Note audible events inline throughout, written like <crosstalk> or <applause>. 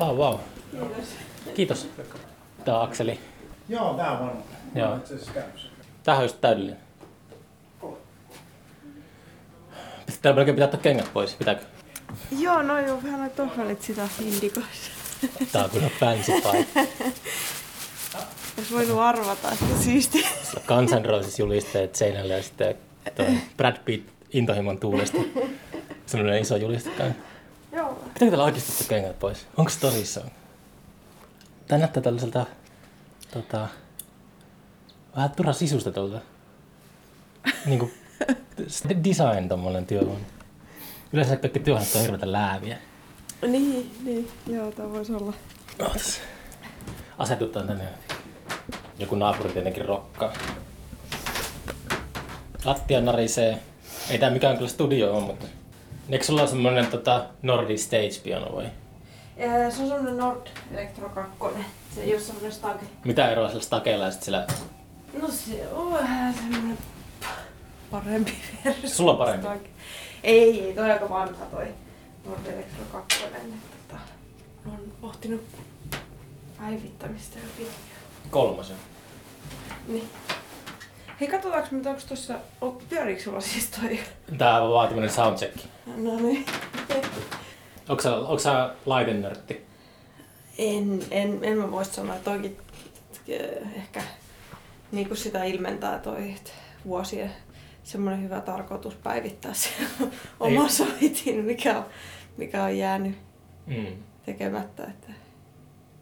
Vau, vau. Kiitos. Kiitos. Tää on Akseli. Joo, tää on varmaan. Joo. Tämähän on just täydellinen. Pitää melkein pitää ottaa kengät pois. Pitääkö? Joo, no joo, vähän noin tohvelit sitä indikoissa. Tää on kyllä fancy paikka. <laughs> Olisi voinut arvata, että siisti. Sillä Guns N' Roses julisteet seinällä ja sitten Brad Pitt intohimon tuulesta. Sellainen iso juliste kai. Joo. Pitääkö täällä oikeasti ottaa kengät pois? Onko se tosissaan? Tää näyttää tällaiselta tota, vähän turha sisustetulta. Niinku design tommonen työhuone. Yleensä kaikki työhuoneet on hirveätä lääviä. Niin, niin. Joo, tää voisi olla. Ootas. Asetutaan tänne. Joku naapuri tietenkin rokkaa. Lattia narisee. Ei tää mikään kyllä studio on, mutta... Eikö sulla ole semmonen tota, Nordi Stage piano vai? Se on semmonen Nord Electro 2. Se ei oo semmonen stake. Mitä eroa sillä stakeilla ja sillä... No se on vähän semmonen parempi versio. Sulla on parempi? Stake. Ei, ei, toi aika vanha toi Nord Electro 2. Että, tota, on pohtinut päivittämistä jo pitkään. Kolmosen. Niin. Hei, katsotaanko me, onko tuossa, pyöriikö sulla siis toi? Tää on vaan tämmönen soundcheck. No niin. Onko sä, onko sä laitennörtti? En, en, en mä voi sanoa, että toikin äh, ehkä niin kuin sitä ilmentää toi vuosien semmoinen hyvä tarkoitus päivittää se oma soitin, mikä on, mikä on jäänyt Mm. tekemättä. Että...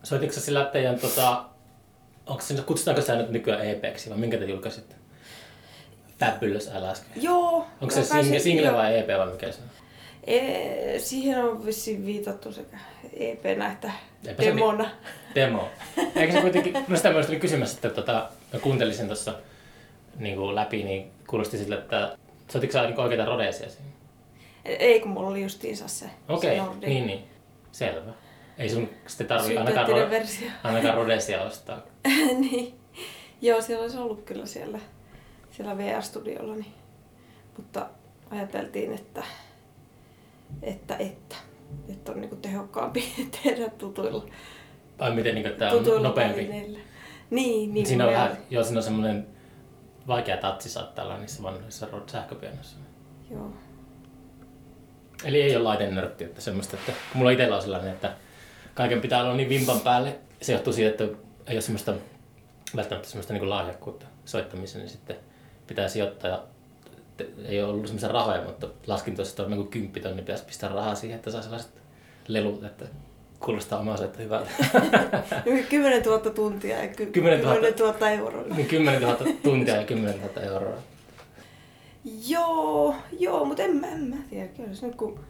Soititko sä sillä teidän tota... Onko se, kutsutaanko sitä nyt nykyään EPksi vai minkä te julkaisitte? Fabulous Alaska. Joo. Onko se pääsin- single, vai EP vai mikä se on? E, siihen on vissiin viitattu sekä EP-nä että Eipä demona. Demo. Eikö se kuitenkin, no sitä myös tuli kysymässä, että tota, mä kuuntelin sen tuossa niin läpi, niin kuulosti sille, että soititko sä niin oikeita rodesia siinä? Ei kun mulla oli justiinsa se, Okei, Nordi. niin niin. Selvä. Ei sun sitten tarvii ainakaan, ro- ainakaan rodesia ostaa. <laughs> niin. Joo, siellä olisi ollut kyllä siellä, siellä VR-studiolla. Niin. Mutta ajateltiin, että, että, että, että on niinku tehokkaampi <laughs> tehdä tutuilla, Vai miten niin, tämä on nopeampi? välineillä. Niin, niin. siinä on vähän, joo, siinä on semmoinen vaikea tatsi saattaa olla niissä vanhoissa sähköpianoissa. Joo. Eli ei ole laitennörtti, että semmoista, että mulla itsellä on sellainen, että kaiken pitää olla niin vimpan päälle. Se johtuu siitä, että ei ole semmoista, välttämättä semmoista niin lahjakkuutta soittamiseen, niin sitten pitää sijoittaa. Ja ei ole ollut semmoisia rahoja, mutta laskin tuossa, että on kymppitonni, niin pitäisi pistää rahaa siihen, että saa sellaiset lelut, että kuulostaa omaa soittaa hyvältä. 10 000 tuntia ja ky- 10 000. 10 000 euroa. niin 10 000 tuntia ja 10 000 euroa. Joo, joo, mutta en, mä- en mä tiedä. Kyllä se nyt kun,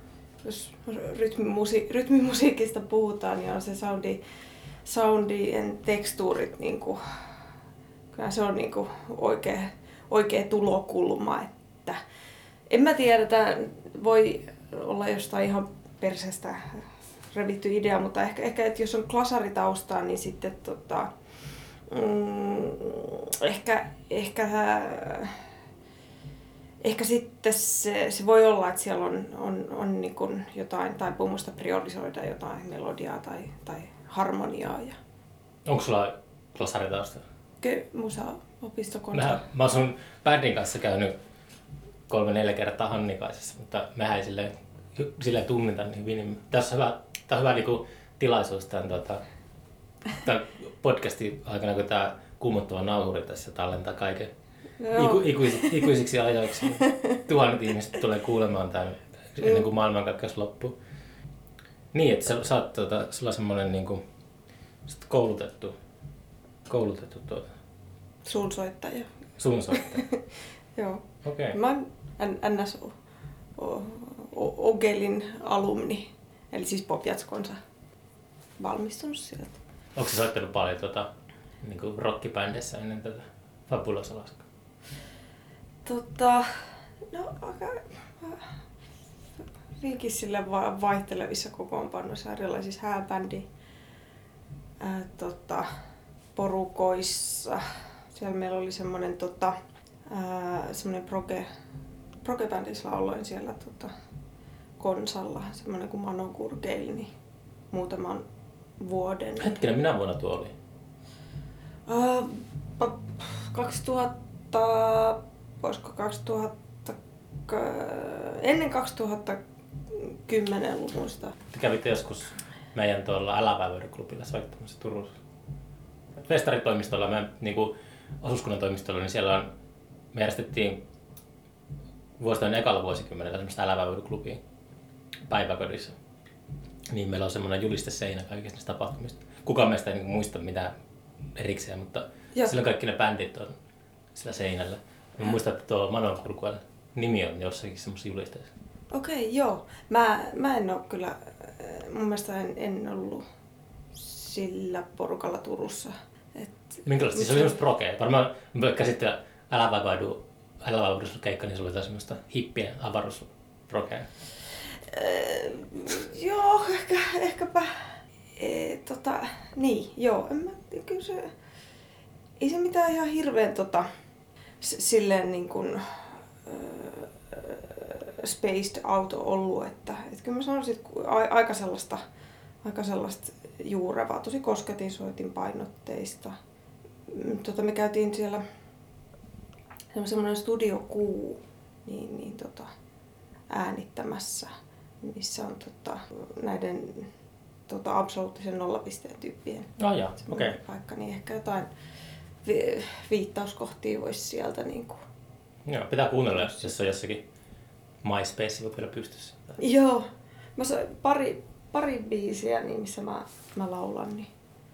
jos rytmimusi, rytmimusiikista puhutaan, niin on se soundi, soundien tekstuurit, niin kuin, kyllä se on niin kuin oikea, oikea tulokulma. Että, en mä tiedä, tämä voi olla jostain ihan persestä revitty idea, mutta ehkä, ehkä että jos on klasaritaustaa, niin sitten tota, mm, ehkä, ehkä Ehkä sitten se, se voi olla, että siellä on, on, on niin kuin jotain taipumusta priorisoida jotain melodiaa tai, tai harmoniaa. Ja Onko sulla klasaritausta? kyllä musa opistokonsa. Mä, mä oon sun bändin kanssa käynyt kolme-neljä kertaa Hannikaisessa, mutta mä ei silleen, silleen tunneta niin hyvin. Niin tässä on hyvä, tää on hyvä niinku tilaisuus tämän, tota, tämän podcastin aikana, kun tämä kuumottava nauhuri tässä tallentaa kaiken Joo. iku, ikuisiksi, ikuisiksi ajoiksi. Tuhannet ihmiset tulee kuulemaan tämän ennen kuin maailmankaikkeus loppuu. Niin, että sä, sä oot, tota, sulla semmoinen sä oot koulutettu, koulutettu tuota, Suun soittaja. sun soittaja. <laughs> Joo. Okei. Mä oon NS Ogelin alumni, eli siis Pop Jatskonsa valmistunut sieltä. Onko sä soittanut paljon tota, niinku rockibändissä ennen tätä Fabulous Alaska? Tota, no aika hyvinkin sille va- vaihtelevissa kokoonpanoissa, erilaisissa hääbändi ää, tota, porukoissa. Siellä meillä oli semmoinen tota, semmoinen proge, progebändissä lauloin siellä tota, konsalla, semmoinen kuin Mano Kurgeil, niin muutaman vuoden. Hetkinen, minä vuonna tuo oli? Uh, 2000, voisiko 2000, ennen 2010 luvusta. Te kävitte joskus meidän tuolla Äläväyryklubilla soittamassa Turussa. Festaritoimistolla, me niin kuin osuuskunnan toimistolla, niin siellä on, me järjestettiin vuosien ekalla vuosikymmenellä semmoista Äläväyryklubia päiväkodissa. Niin meillä on semmoinen julisteseinä kaikista näistä tapahtumista. Kukaan meistä ei niin muista mitään erikseen, mutta Joo. silloin kaikki ne bändit on sillä seinällä. Mä muistan, että tuo Manon Kurkuan nimi on jossakin semmoisessa julisteessa. Okei, okay, joo. Mä, mä en ole kyllä, mun mielestä en, en ollut sillä porukalla Turussa. Et, Minkälaista? Siis oli semmoista prokea. Varmaan käsittää Älä vaivaudu, Älä keikka, niin se oli semmoista hippiä avaruusprokea. Öö, joo, ehkä, ehkäpä. E, tota, niin, joo. En mä, kyllä se, ei se mitään ihan hirveän tota, silleen niin kuin, öö, spaced auto ollut, että, että kyllä mä sanoisin, että aika sellaista, aika sellaista juurevaa, tosi kosketin soitin painotteista. Mm, tota, me käytiin siellä semmoinen studiokuu niin, niin tota, äänittämässä, missä on tota, näiden tota, absoluuttisen nollapisteen tyyppien oh, ja, okay. paikka, niin ehkä jotain vi- viittauskohtia voisi sieltä niin kuin... Joo, pitää kuunnella, jos se on jossakin MySpace vielä pystyssä. Joo. Mä sain pari, pari biisiä, niin missä mä, mä laulan, niin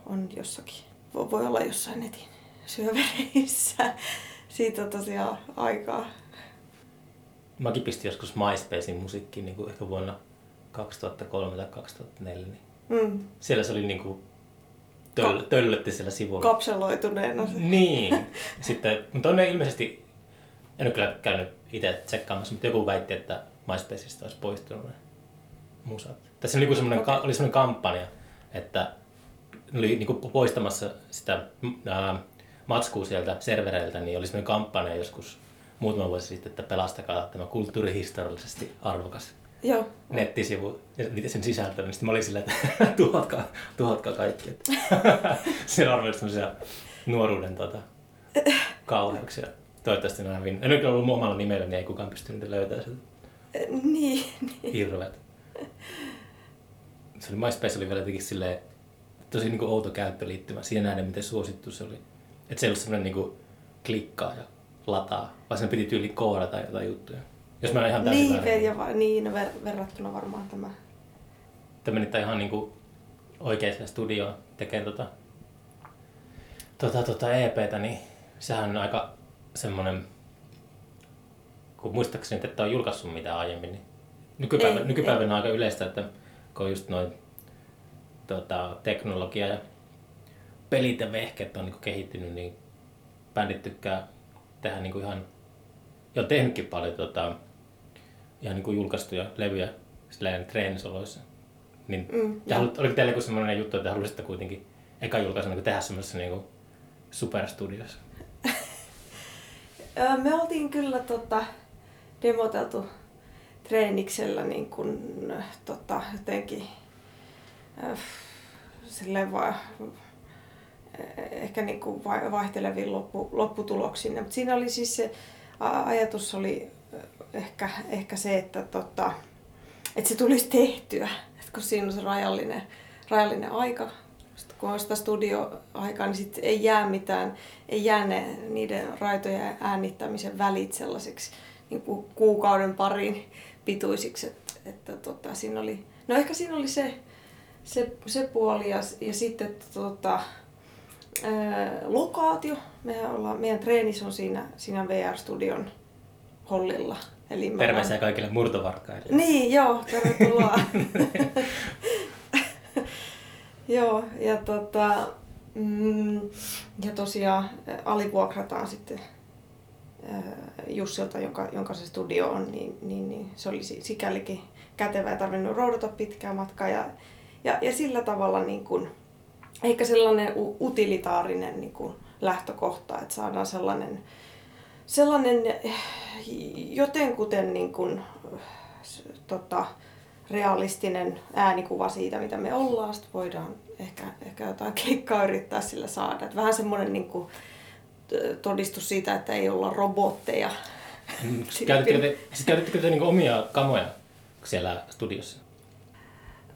on jossakin. Voi olla jossain netin syövereissä. Siitä on tosiaan aikaa. Mäkin pistin joskus MySpacein musiikkiin niin kuin ehkä vuonna 2003 tai 2004. Niin mm. Siellä se oli niin kuin töl, Ka- töllötti siellä sivulla. Kapseloituneena. Niin. <laughs> Sitten, mutta on ne ilmeisesti, en ole kyllä käynyt itse tsekkaamassa, mutta joku väitti, että MySpaceista olisi poistunut ne musat. Tässä oli, semmoinen, okay. oli semmoinen kampanja, että oli niin kuin poistamassa sitä ää, matskua sieltä servereiltä, niin oli semmoinen kampanja joskus muutama vuosi sitten, että pelastakaa tämä kulttuurihistoriallisesti arvokas Joo. nettisivu ja sen sisältö, niin sitten mä olin silleen, että <laughs> tuhotkaa, tuhotkaa kaikki. <laughs> Siellä on semmoisia nuoruuden tota, kauheuksia. Toivottavasti ne on hyvin. En ole ollut omalla nimellä, niin ei kukaan pystynyt löytämään sitä. Niin, <laughs> niin. Hirveet. Se oli MySpace oli vielä jotenkin silleen, tosi niin kuin outo käyttöliittymä. Siinä nähdään, miten suosittu se oli. Että se ei ollut semmoinen niin kuin klikkaa ja lataa, vaan sen piti tyyli koodata jotain juttuja. Jos mä ihan täysin niin, ver- ja va- niin, ver- verrattuna varmaan tämä. Te menitte ihan niinku oikeaan studioon tekemään tota, tota, tota EPtä, niin sehän on aika semmonen, kun muistaakseni että on julkaissut mitään aiemmin, niin nykypäivänä, ei, nykypäivänä ei. on aika yleistä, että kun just noin tota, teknologia ja pelit ja vehkeet on niin kehittynyt, niin bändit tykkää tehdä niin ihan, jo tehnytkin paljon tota, ihan niin kuin julkaistuja levyjä silleen treenisoloissa. Niin, mm, haluat, oliko teillä joku sellainen juttu, että haluaisitte kuitenkin eka julkaisuna niin tehdä semmoisessa niin superstudiossa? <laughs> Me oltiin kyllä tota, demoteltu treeniksellä niin kuin, tota, jotenkin äh, silleen vaan ehkä niin kuin vaihteleviin loppu, lopputuloksiin. Mutta siinä oli siis se ajatus oli ehkä, ehkä se, että, tota, että se tulisi tehtyä, että kun siinä on se rajallinen, rajallinen aika, sitten kun on sitä studioaikaa, niin sitten ei jää mitään, ei jää ne, niiden raitojen äänittämisen välit sellaisiksi niin kuukauden parin pituisiksi, että, että tota, siinä oli, no ehkä siinä oli se, se, se puoli ja, ja sitten tota, ää, lokaatio. Mehän ollaan, meidän treenis on siinä, siinä VR-studion hollilla. Eli Terveisiä olen... kaikille murtovarkaille. Niin, joo, tervetuloa. <laughs> joo, ja, tota, mm, ja tosiaan alivuokrataan sitten Jussilta, jonka, jonka se studio on, niin, niin, niin se oli sikälikin kätevä ja tarvinnut roudata pitkää matkaa. Ja, ja, ja sillä tavalla niin kun, ehkä sellainen utilitaarinen niin kun lähtökohta, että saadaan sellainen sellainen jotenkuten niin kuin, tota, realistinen äänikuva siitä, mitä me ollaan. Sitten voidaan ehkä, ehkä jotain keikkaa yrittää sillä saada. Et vähän semmoinen niin kuin, todistus siitä, että ei olla robotteja. <laughs> Käytettekö te, siis käytettekö te niin omia kamoja siellä studiossa?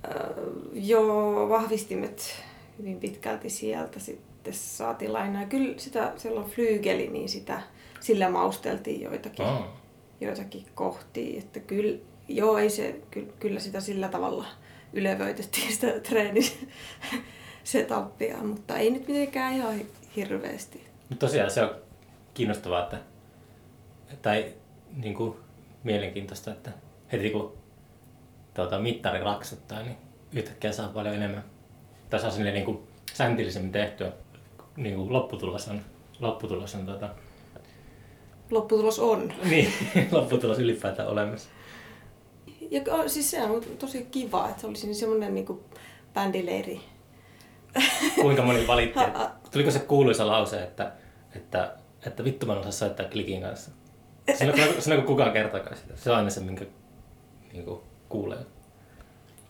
Öö, joo, vahvistimet hyvin pitkälti sieltä sitten saatiin lainaa. Kyllä sitä silloin flygeli, niin sitä, sillä mausteltiin joitakin, oh. joitakin kohtia. Että kyllä, joo, ei se, kyllä sitä sillä tavalla ylevöitettiin sitä <laughs> treenisetapia, <laughs> mutta ei nyt mitenkään ihan hirveästi. Mutta tosiaan se on kiinnostavaa, että, tai niin kuin, mielenkiintoista, että heti kun tuota, mittari raksuttaa, niin yhtäkkiä saa paljon enemmän. Tässä on silleen niin kuin säntillisemmin tehtyä. Niin kuin lopputulos on, lopputulos on tuota... Lopputulos on. <laughs> niin, lopputulos ylipäätään olemassa. Ja siis se on tosi kiva, että se olisi semmoinen niin kuin bändileiri. <laughs> Kuinka moni valitti? Tuliko se kuuluisa lause, että, että, että vittu mä en osaa soittaa klikin kanssa? Se on kukaan kertakaan sitä. Se on aina se, minkä niin kuin, kuulee.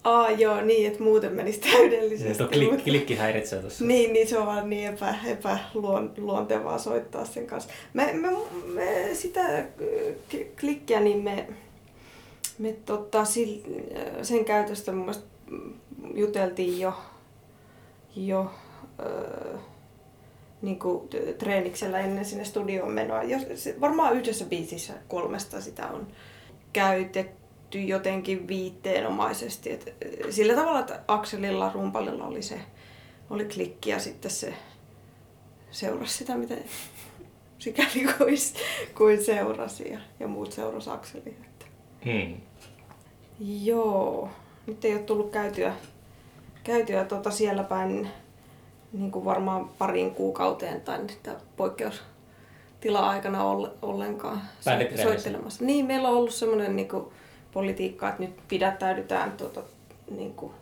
Aa, joo, niin, että muuten menisi täydellisesti. Tuo klik, mutta... klikki häiritsee tuossa. Niin, niin se on vaan niin epä, epäluontevaa soittaa sen kanssa. Me, me, me sitä klikkiä, niin me, me tota, sen käytöstä mun mielestä juteltiin jo, jo äh, niin kuin treeniksellä ennen sinne studioon menoa. Jos, varmaan yhdessä biisissä kolmesta sitä on käytetty jotenkin viitteenomaisesti. Et sillä tavalla, että Akselilla rumpalilla oli se oli klikki ja sitten se seurasi sitä, mitä <laughs> sikäli kuin, kuin seurasi ja, ja muut seurasi Akselia. Että. Hmm. Joo, nyt ei ole tullut käytyä, käytyä tuota siellä päin niin kuin varmaan pariin kuukauteen tai poikkeustila-aikana ollenkaan soittelemassa. Niin, meillä on ollut semmoinen niin kuin, politiikkaa, että nyt pidättäydytään tuota, niin kuin,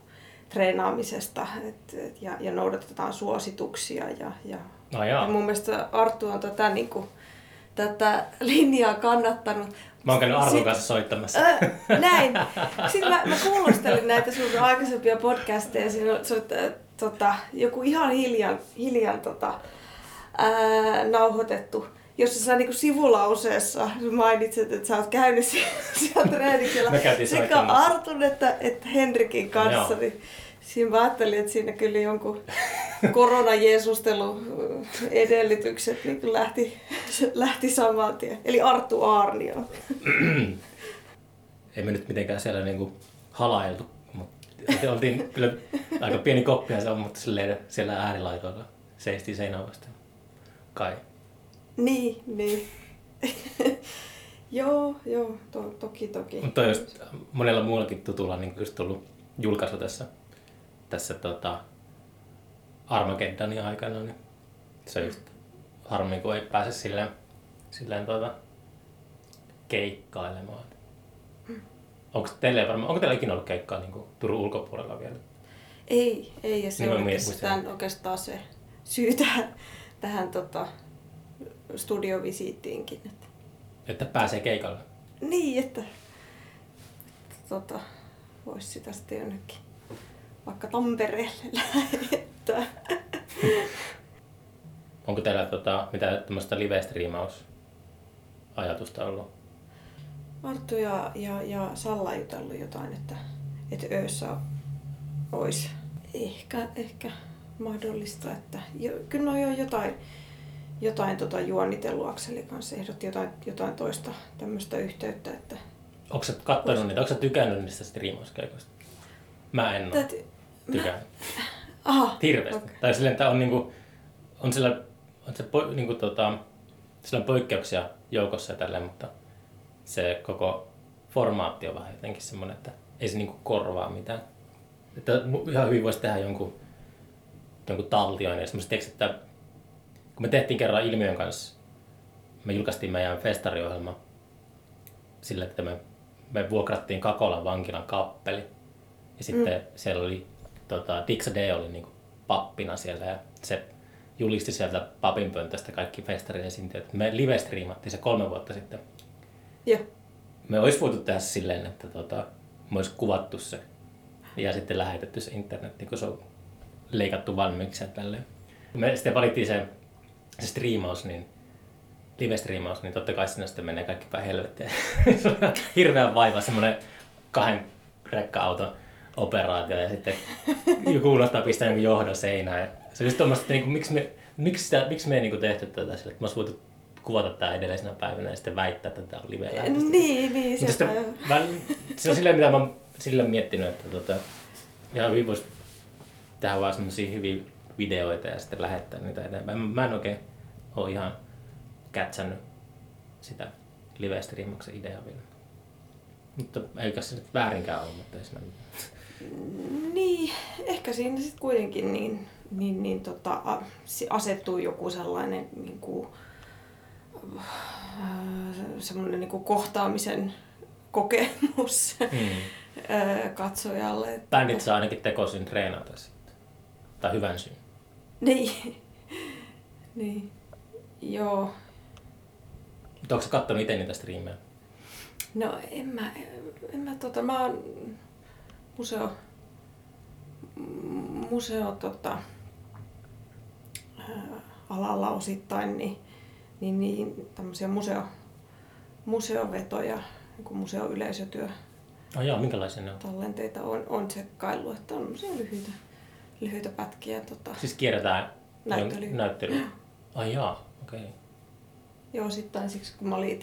treenaamisesta et, et, ja, ja noudatetaan suosituksia. Ja, ja, no ja mun mielestä Arttu on tätä, niin kuin, tätä linjaa kannattanut. Mä oon käynyt Artun kanssa soittamassa. Äh, näin. Sitten mä, mä kuulostelin näitä sun aikaisempia podcasteja. Siinä äh, tota, joku ihan hiljan, hiljan tota, ää, nauhoitettu jossa sä niin sivulauseessa mainitsit, että sä oot käynyt <laughs> siellä treeniksellä sekä Artun että, että Henrikin kanssa, no, niin siinä mä ajattelin, että siinä kyllä jonkun koronajeesustelu edellytykset niin lähti, <laughs> lähti saman tien. Eli Arttu Aarnio. Ei me nyt mitenkään siellä niinku halailtu, mutta oltiin kyllä aika pieni koppia se on, mutta siellä äärilaitoilla seistiin seinään vastaan. Kai. Niin, niin. <laughs> joo, joo, to, toki, toki. Mutta jos monella muullakin tutulla niin just tullut julkaisu tässä, tässä tota Armageddonin aikana, niin se on just harmi, kun ei pääse silleen, silleen tota, keikkailemaan. Onko teille varmaan, onko teillä ikinä ollut keikkaa niin Turun ulkopuolella vielä? Ei, ei ja se niin on oikeastaan, oikeastaan se syy tähän, tähän tota, studiovisiittiinkin. Että, että pääsee keikalle? Niin, että, että tota, voisi sitä sitten jonnekin vaikka Tampereelle <laughs> lähettää. Onko teillä tota, mitä tämmöistä live ajatusta ollut? Arttu ja, ja, ja Salla jutellut jotain, että, että öössä olisi ehkä, ehkä mahdollista, että jo, kyllä on jo jotain, jotain tota juonitellut Akseli kanssa, ehdotti jotain, jotain toista tämmöistä yhteyttä. Että Onko sä kattonut niitä, onko sä tykännyt niistä striimauskeikoista? Mä en ole Mä... <laughs> Aha, Hirveästi. Okay. Tai silleen, että on, niinku, on sillä, on se po, niinku, tota, sillä on poikkeuksia joukossa ja tälleen, mutta se koko formaatti on vähän jotenkin semmoinen, että ei se niinku korvaa mitään. Että ihan hyvin voisi tehdä jonkun, jonkun taltioinnin, semmoista, että kun me tehtiin kerran Ilmiön kanssa, me julkaistiin meidän festariohjelma sillä, että me, me vuokrattiin Kakolan vankilan kappeli. Ja sitten mm. siellä oli, tota, Dixa D oli niinku pappina siellä ja se julisti sieltä papin pöntöstä kaikki festarin esiintyjät. Me live-striimattiin se kolme vuotta sitten. Joo. Me olisi voitu tehdä silleen, että tota, me olisi kuvattu se ja sitten lähetetty se internetiin, kun se on leikattu valmiiksi ja tälleen. Me sitten valittiin se, se striimaus, niin live-striimaus, niin totta kai sinne sitten menee kaikki päin helvettiä. <laughs> se on hirveän vaiva, semmoinen kahden rekka-auton operaatio ja sitten joku unohtaa pistää jonkun johdon seinään. Se on just tuommoista, että niin miksi me, miksi, sitä, miksi me ei niin tehty tätä sille, että mä voitu kuvata tämä edellisenä päivänä ja sitten väittää, että tämä on live Niin, niin. Se, sitten, mä, se on silleen, mitä mä oon silleen miettinyt, että tota, ihan hyvin voisi tehdä vaan semmoisia hyviä videoita ja sitten lähettää niitä eteenpäin. Mä, mä en oikein ole ihan kätsännyt sitä live-striimauksen ideaa vielä. Mutta eikä se nyt väärinkään ole, mutta ei siinä Niin, ehkä siinä sitten kuitenkin niin, niin, niin tota, asettuu joku sellainen niin kuin, semmoinen niin kuin kohtaamisen kokemus mm. <laughs> katsojalle. Bändit saa ainakin tekosin treenata sitten. Tai hyvän syyn. Niin. <laughs> niin. Joo. Mutta onko katsonut itse niitä striimejä? No en mä, en mä tota, mä oon museo, museo tota, alalla osittain, niin, niin, niin tämmöisiä museo, museovetoja, niin museoyleisötyö. Oh joo, minkälaisia ne on? Tallenteita on, on tsekkaillut, että on lyhyitä, lyhyitä pätkiä. Tota, siis kierretään näyttely. näyttely. Ai jaa, okei. Okay. Joo, sitten siksi kun mä olin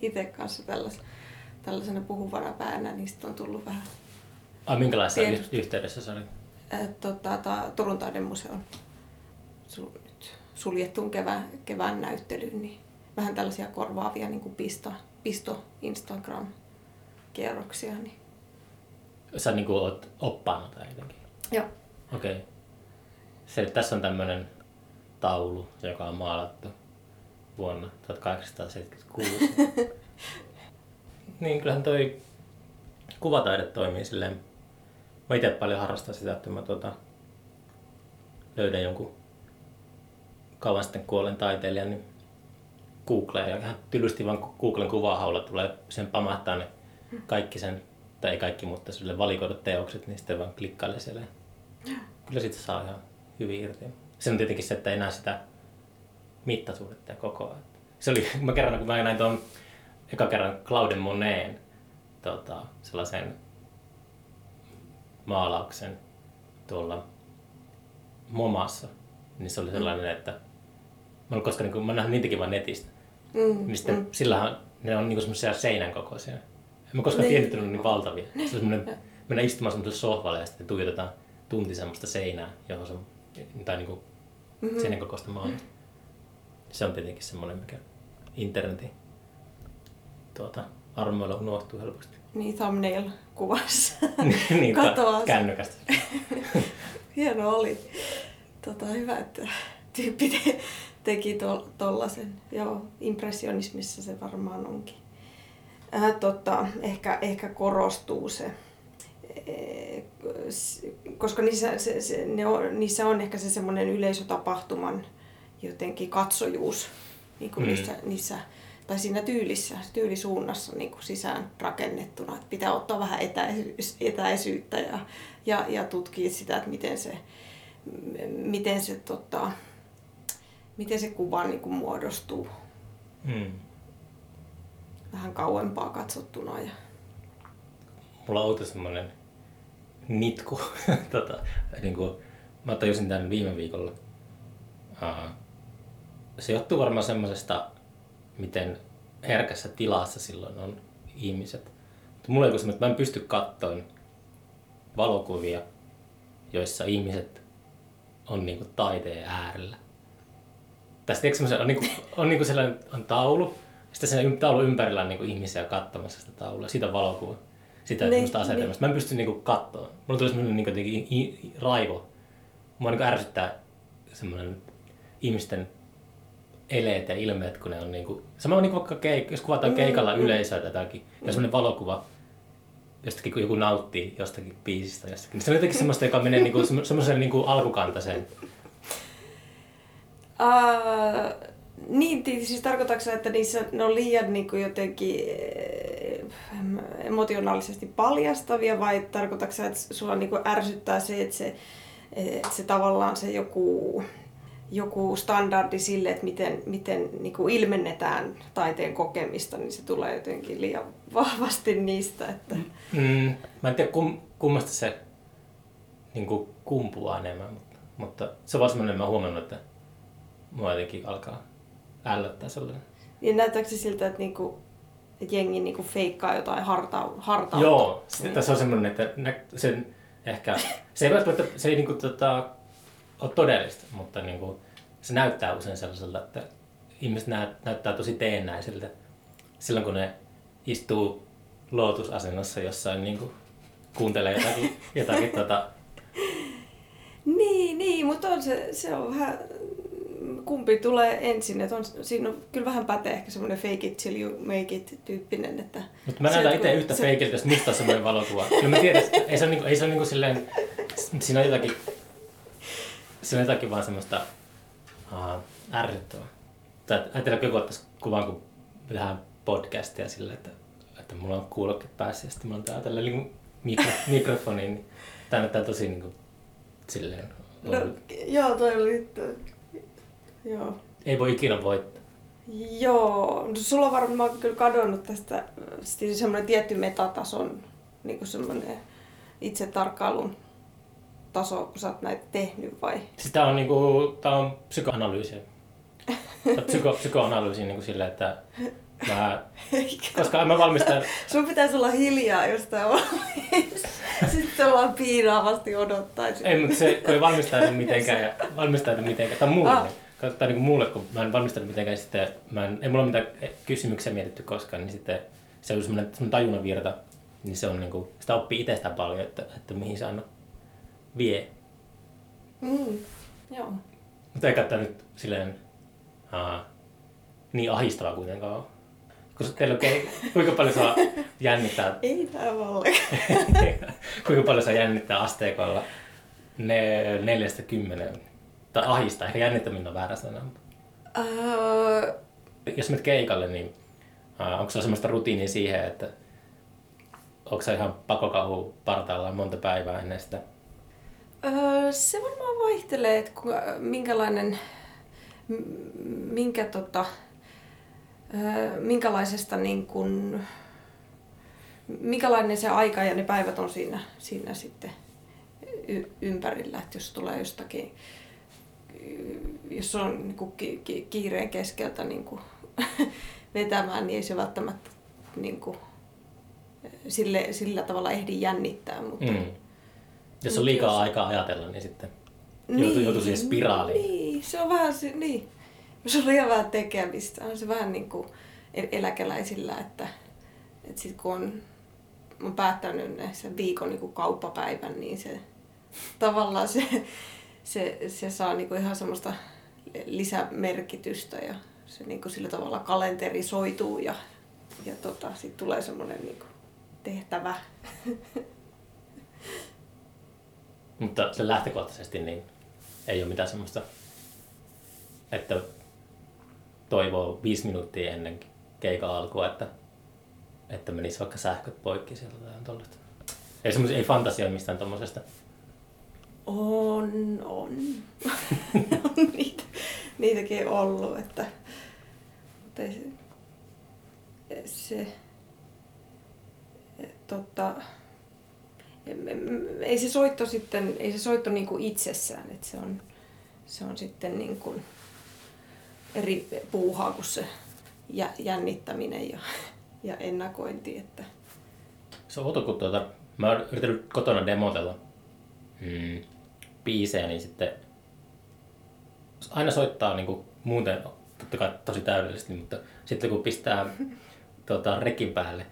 itse kanssa tällais, tällaisena puhuvana päänä, niin sitten on tullut vähän... Ai minkälaisessa Tien... yhteydessä se oli? Äh, tota, ta, Turun taidemuseon sul, suljettuun kevään, kevään näyttelyyn, niin vähän tällaisia korvaavia niin kuin pista, pisto Instagram-kierroksia. Niin... Sä niin kuin oot oppaana tai jotenkin? Joo. Okei. Okay. Se, tässä on tämmöinen taulu, joka on maalattu vuonna 1876. <laughs> niin kyllähän toi kuvataide toimii silleen. Mä itse paljon harrastan sitä, että mä tuota, löydän jonkun kauan sitten kuolleen taiteilijan, niin Googleen ja ihan tylysti vaan Googlen kuvahaulla tulee sen pamahtaa ne kaikki sen, tai ei kaikki, mutta sille valikoidut teokset, niin sitten vaan klikkailee siellä. Kyllä siitä saa ihan hyvin irti. Se on tietenkin se, että ei sitä mittasuhdetta ja kokoa. Se oli, <laughs> mä kerran, kun mä näin tuon eka kerran Claude Moneen tota, sellaisen maalauksen tuolla Momassa, niin se oli sellainen, että mä olen koska niin mä nähnyt niitäkin vaan netistä. Mm, niin sitten mm. sillähän ne on niin semmoisia seinän kokoisia. En mä koskaan niin. tiennyt, että ne on niin valtavia. Se on semmoinen, mennään istumaan semmoiselle sohvalle ja sitten tuijotetaan tunti semmoista seinää, johon se on, tai niin kuin mm-hmm. seinän kokoista maalausta se on tietenkin semmoinen, mikä internetin tuota, armoilla unohtuu helposti. Niin, thumbnail-kuvassa <laughs> niin, katoaa. kännykästä. <laughs> Hieno oli. Tota, hyvä, että tyyppi te- teki tuollaisen. To- Joo, impressionismissa se varmaan onkin. Äh, tota, ehkä, ehkä korostuu se, e, koska niissä, se, se, ne on, niissä on ehkä se semmoinen yleisötapahtuman jotenkin katsojuus niin kuin mm. niissä, niissä, tai siinä tyylissä, tyylisuunnassa niin kuin sisään rakennettuna. Että pitää ottaa vähän etäisyys, etäisyyttä ja, ja, ja tutkia sitä, että miten se, miten se, tota, miten se kuva niin kuin muodostuu. Mm. Vähän kauempaa katsottuna. Ja... Mulla on semmoinen nitku. <laughs> tota, niin kuin, mä tajusin tämän viime viikolla. Uh, se johtuu varmaan semmoisesta, miten herkässä tilassa silloin on ihmiset. Mutta mulla on että mä en pysty katsoa valokuvia, joissa ihmiset on niinku taiteen äärellä. Tästä on, niinku, on niinku sellainen on taulu, sitten sen taulun ympärillä on niinku ihmisiä katsomassa sitä taulua. Siitä on valokuva. Sitä niin, asetelmasta. Niin. Mä en pysty niinku katsoa. Mulla tulee semmoinen niinku, raivo. Mua niinku ärsyttää semmoinen ihmisten eleet ja ilmeet, kun ne on niinku, sama on niinku vaikka keik, jos kuvataan mm, keikalla mm, yleisöä tai jotakin, mm. ja semmoinen valokuva, jostakin kun joku nauttii jostakin biisistä jostakin, niin se on jotenkin semmoista, joka menee niinku, semmoiseen niinku alkukantaiseen. Uh, niin, siis tarkoitatko että niissä ne on liian niin kuin jotenkin eh, emotionaalisesti paljastavia vai tarkoitatko sä, että sulla niinku ärsyttää se, että se, että se tavallaan se joku, joku standardi sille, että miten, miten niinku ilmennetään taiteen kokemista, niin se tulee jotenkin liian vahvasti niistä. Että... Mm, mä en tiedä kum, kummasta se niin kuin kumpuaa enemmän, mutta, mutta se on vaan semmoinen, mä huomannut, että mua jotenkin alkaa ällöttää sellainen. Niin näyttääkö se siltä, että, niinku, että jengi niinku feikkaa jotain harta, hartautta? Joo, sitten tässä on semmoinen, että sen ehkä, se ei välttämättä, se ei niinku tota, ole todellista, mutta niinku, se näyttää usein sellaiselta, että ihmiset nä- näyttää tosi teennäisiltä silloin, kun ne istuu lootusasennossa jossain niinku, kuuntelee jotakin, <laughs> jotakin tota, Niin, niin, mutta on se, se on vähän, kumpi tulee ensin, että on, siinä on kyllä vähän pätee ehkä semmoinen fake it till you make it tyyppinen, että... Mutta mä näytän itse yhtä se- feikiltä, jos musta on semmoinen valokuva. Kyllä mä tiedän, ei se ole, niinku, ei se ole niinku silleen, siinä on jotakin, siinä on jotakin vaan semmoista uh, ärsyttävää. Tai ajatellaan joku ottaisi kuvan, kun tehdään podcastia sillä, että, että mulla on kuulokkeet päässä ja sitten mulla on täällä tällä niinku mikro, <laughs> mikrofoni, niin tää näyttää tosi niinku silleen, No, joo, toi oli... Joo. ei voi ikinä voittaa. Joo, no sulla on varmaan kyllä kadonnut tästä siis semmoinen tietty metatason niin kuin semmoinen itse tarkkailun taso, kun sä oot näitä tehnyt vai? Siis tää on niinku, tää on psykoanalyysiä. Tää on Psyko, psykoanalyysi niinku silleen, että mä, koska mä valmistan, Sun pitäisi olla hiljaa jostain vaiheessa. Sitten ollaan piinaavasti odottaisi. ei, mutta se, ei valmistaudu mitenkään, ja valmistaudu mitenkään, tai mulle, Ah. tai niinku mulle, kun mä en valmistaudu mitenkään, sitten mä en, ei mulla ole mitään kysymyksiä mietitty koskaan, niin sitten se on semmoinen, semmoinen tajunnan virta, niin se on niinku, sitä oppii itsestään paljon, että, että mihin se aina vie. Mm, joo. Mutta eikä tämä nyt silleen uh, niin ahistavaa kuitenkaan ole. Koska teillä on <laughs> kuinka paljon saa jännittää, Ei vallan. <laughs> kuinka paljon saa jännittää asteikolla ne neljästä kymmeneen. Tai ahistaa, ehkä jännittäminen on väärä sana. Öö, Jos menet keikalle, niin uh, onko se semmoista rutiinia siihen, että onko se ihan pakokahu partaalla monta päivää ennen sitä? Se varmaan vaihtelee, että minkälainen, minkä tota, minkälaisesta niin kun, minkälainen se aika ja ne päivät on siinä, siinä sitten ympärillä, että jos tulee jostakin, jos on niin kuin ki- ki- kiireen keskeltä niin kuin <laughs> vetämään, niin ei se välttämättä niin kuin, sille, sillä tavalla ehdi jännittää. Mutta, Mm. Jos on liikaa jos- aikaa ajatella, niin sitten joutuu, joutuu siihen spiraaliin. Niin, se on vähän se, niin. Jos on liian vähän tekemistä, on se vähän niin kuin el- eläkeläisillä, että, että sit kun on, on päättänyt ne sen viikon niin kuin kauppapäivän, niin se tavallaan se, se, se saa niin kuin ihan semmoista lisämerkitystä ja se niin kuin sillä tavalla kalenterisoituu ja, ja tota, sitten tulee semmoinen niin kuin tehtävä. <laughs> Mutta se lähtökohtaisesti niin ei ole mitään semmoista, että toivoo viisi minuuttia ennen keikan alkua, että, että menisi vaikka sähköt poikki sieltä tai tollaista. Ei, ei fantasia mistään tommosesta. On, on. <laughs> on niitä, niitäkin ollut, että mutta ei se, se tota, ei se soitto sitten, ei se soitto niin kuin itsessään, että se on, se on sitten niin kuin eri puuhaa kuin se jä- jännittäminen ja, ja ennakointi, että Se on outo, kun tuota, mä oon yrittänyt kotona demotella mm, biisejä, niin sitten aina soittaa niin kuin, muuten totta kai tosi täydellisesti, mutta sitten kun pistää tuota, rekin päälle,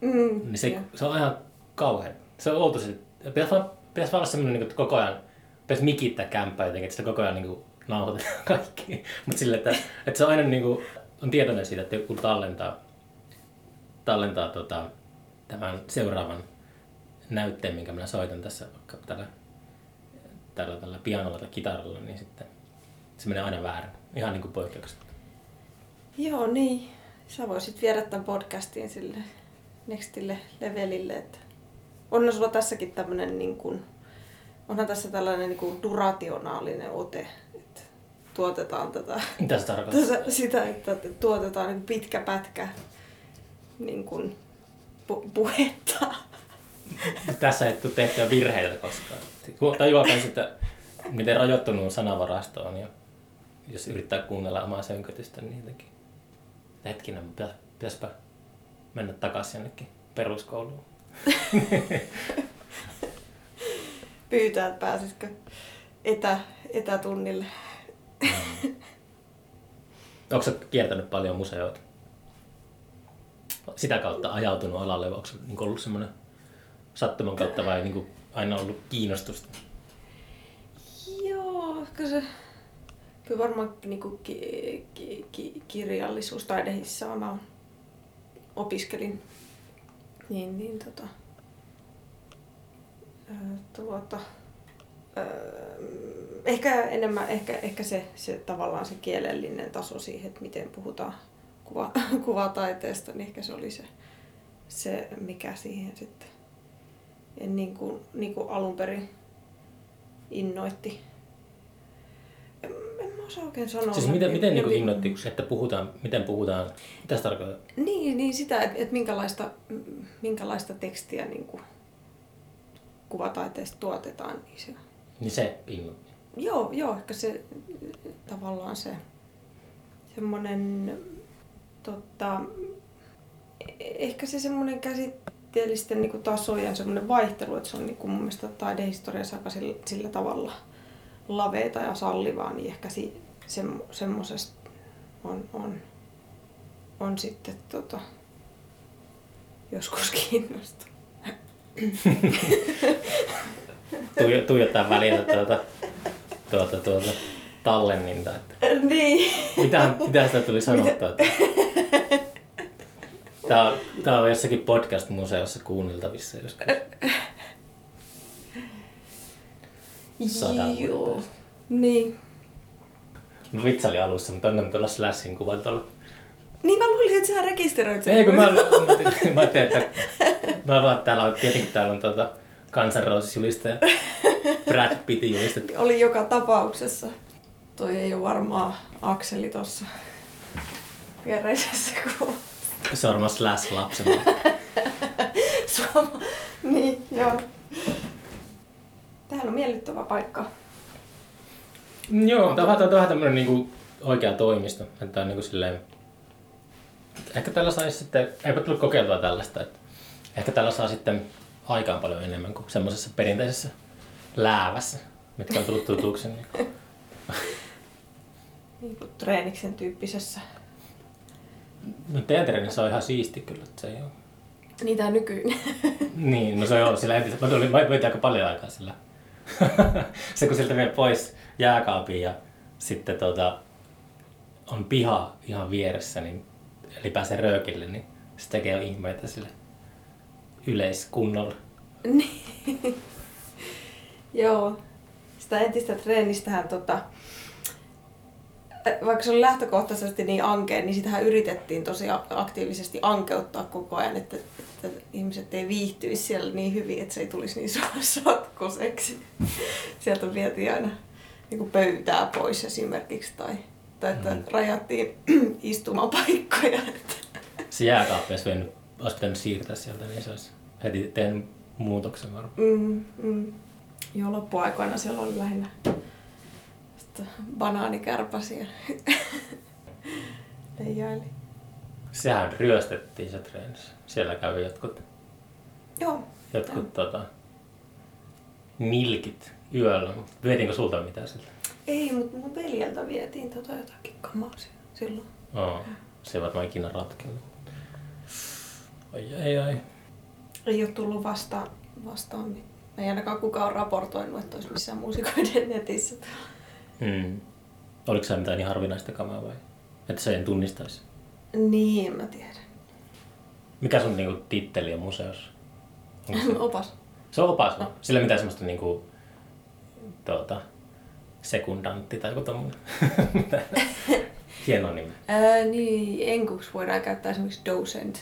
mm, niin se, se on ihan kauhean. Se on outo. Se, pitäisi, vaan, pitäisi vaan olla semmoinen, niin kuin, koko ajan pitäisi mikittää kämppää jotenkin, että sitä koko ajan niin kuin, nauhoitetaan <laughs> kaikki. Mutta sille, että, että se on aina niin kuin, on tietoinen siitä, että joku tallentaa, tallentaa tota, tämän seuraavan näytteen, minkä minä soitan tässä vaikka tällä, tällä, tällä pianolla tai kitaralla, niin sitten se menee aina väärin. Ihan niin kuin poikkeuksesta. Joo, niin. Sä voisit viedä tämän podcastiin sille nextille levelille. Että onhan sulla tässäkin tämmöinen, niin kuin, onhan tässä tällainen niin kuin durationaalinen ote, että tuotetaan tätä, Mitä se tarkoittaa? tätä sitä, että tuotetaan niin pitkä pätkä niin kuin, pu- puhetta. <laughs> Tässä ei tule tehtyä virheitä koskaan. Tajuaa myös, että miten rajoittunut sanavarasto on. Ja jos yrittää kuunnella omaa sönkötystä, niin jotenkin hetkinen, pitä- pitäispä mennä takaisin jonnekin peruskouluun. <laughs> Pyytää, että pääsisikö etä, etätunnille. Onko sä kiertänyt paljon museoita? Sitä kautta ajautunut alalle, vai onko niin ollut semmoinen sattuman kautta vai niin aina ollut kiinnostusta? Joo, ehkä se kyllä varmaan niin ki, ki, ki, kirjallisuus taidehissaan mä opiskelin. Niin, niin tota, tuota, ehkä enemmän, ehkä, ehkä se, se tavallaan se kielellinen taso siihen, että miten puhutaan kuva, <laughs> kuvataiteesta, niin ehkä se oli se, se mikä siihen sitten en niin kuin, niin kuin alun perin innoitti. En, en mä osaa oikein sanoa. Siis miten, miten niin Jotenkin- innoitti, että puhutaan, miten puhutaan, mitä se tarkoittaa? Niin, niin sitä, että, että minkälaista, minkälaista tekstiä niin kuin kuvataiteesta tuotetaan. Niin se, Niin se innoitti. joo, joo, ehkä se tavallaan se semmoinen, tota, e- ehkä se semmoinen käsitteellisten niin kuin tasojen semmoinen vaihtelu, että se on niin kuin mun mielestä taidehistoriassa aika sillä, sillä tavalla laveita ja sallivaa, niin ehkä si, semmo, semmoisesta on, on, on sitten tota, joskus kiinnostunut. Tuijo- Tuijottaa välillä tuota, tuota, tuota tallenninta. Että niin. mitä, mitä sitä tuli sanottua? Että... Tää on, tää on jossakin podcast-museossa kuunneltavissa joskus. Sadan Joo. Niin. Mä vitsailin alussa, mutta annan tuolla Slashin kuvan tuolla. Niin mä luulin, että sä rekisteröit sen. Ei kun mä, mä, <laughs> mä ajattelin, että mä vaan täällä on, tietenkin täällä on tuota kansanrousisjulista ja Brad Pittin julista. Oli joka tapauksessa. Toi ei ole varmaan Akseli tossa viereisessä kuvassa. Sorma Slash lapsena. <laughs> Suoma. Niin, joo. Täällä on miellyttävä paikka. Joo, tämä on vähän tämmöinen niinku oikea toimisto. Että on niinku silleen... Ehkä tällä saisi sitten... Eipä tullut kokeiltua tällaista. Että ehkä tällä saa sitten aikaan paljon enemmän kuin semmoisessa perinteisessä läävässä, mitkä on tullut tutuksi. Niin. <laughs> Niin kuin treeniksen tyyppisessä. No teidän treenissä on ihan siisti kyllä, että se ei ole. Niitä nykyinen. <laughs> Niin, no se on sillä entisellä. Mä tulin, mä vietin aika paljon aikaa sillä. <laughs> se kun sieltä menee pois jääkaapiin ja sitten tota, on piha ihan vieressä, niin, eli pääsee röökille, niin se tekee jo ihmeitä sille yleiskunnolla. <laughs> Niin. Joo. Sitä entistä treenistähän tota, vaikka se oli lähtökohtaisesti niin ankea, niin sitähän yritettiin tosi aktiivisesti ankeuttaa koko ajan, että, että ihmiset ei viihtyisi siellä niin hyvin, että se ei tulisi niin so- <laughs> sotkuseksi. Sieltä vietiin aina niin kuin pöytää pois esimerkiksi tai, tai että Mm. rajattiin <clears throat> istumapaikkoja. Että. <laughs> Se jääkaappi olisi, olisi pitänyt siirtää sieltä, niin se olisi heti tehnyt muutoksen varmaan. Mm, mm. Joo, loppuaikoina siellä oli lähinnä banaanikärpäsiä. <laughs> Leijaili. Sehän ryöstettiin se treenissä. Siellä kävi jotkut, Joo. jotkut tota, nilkit yöllä. Vietiinkö sulta mitään siltä? Ei, mutta mun veljeltä vietiin tota jotakin kamaa si- silloin. Oo, se ei varmaan ikinä ratkennut. Ai ai ai. Ei ole tullut vastaan, vastaan. niin Ei ainakaan kukaan ole raportoinut, että olisi missään muusikoiden netissä. Hmm. Oliko se mitään niin harvinaista kamaa vai? Että se ei tunnistaisi. Niin, mä tiedän. Mikä sun niinku, titteli on museossa? Se, Opas. se on opas. No. Sillä mitään semmoista niinku, tuota, sekundantti tai joku tommonen. <laughs> Hieno nimi. Ää, niin, enkuksi voidaan käyttää esimerkiksi docent.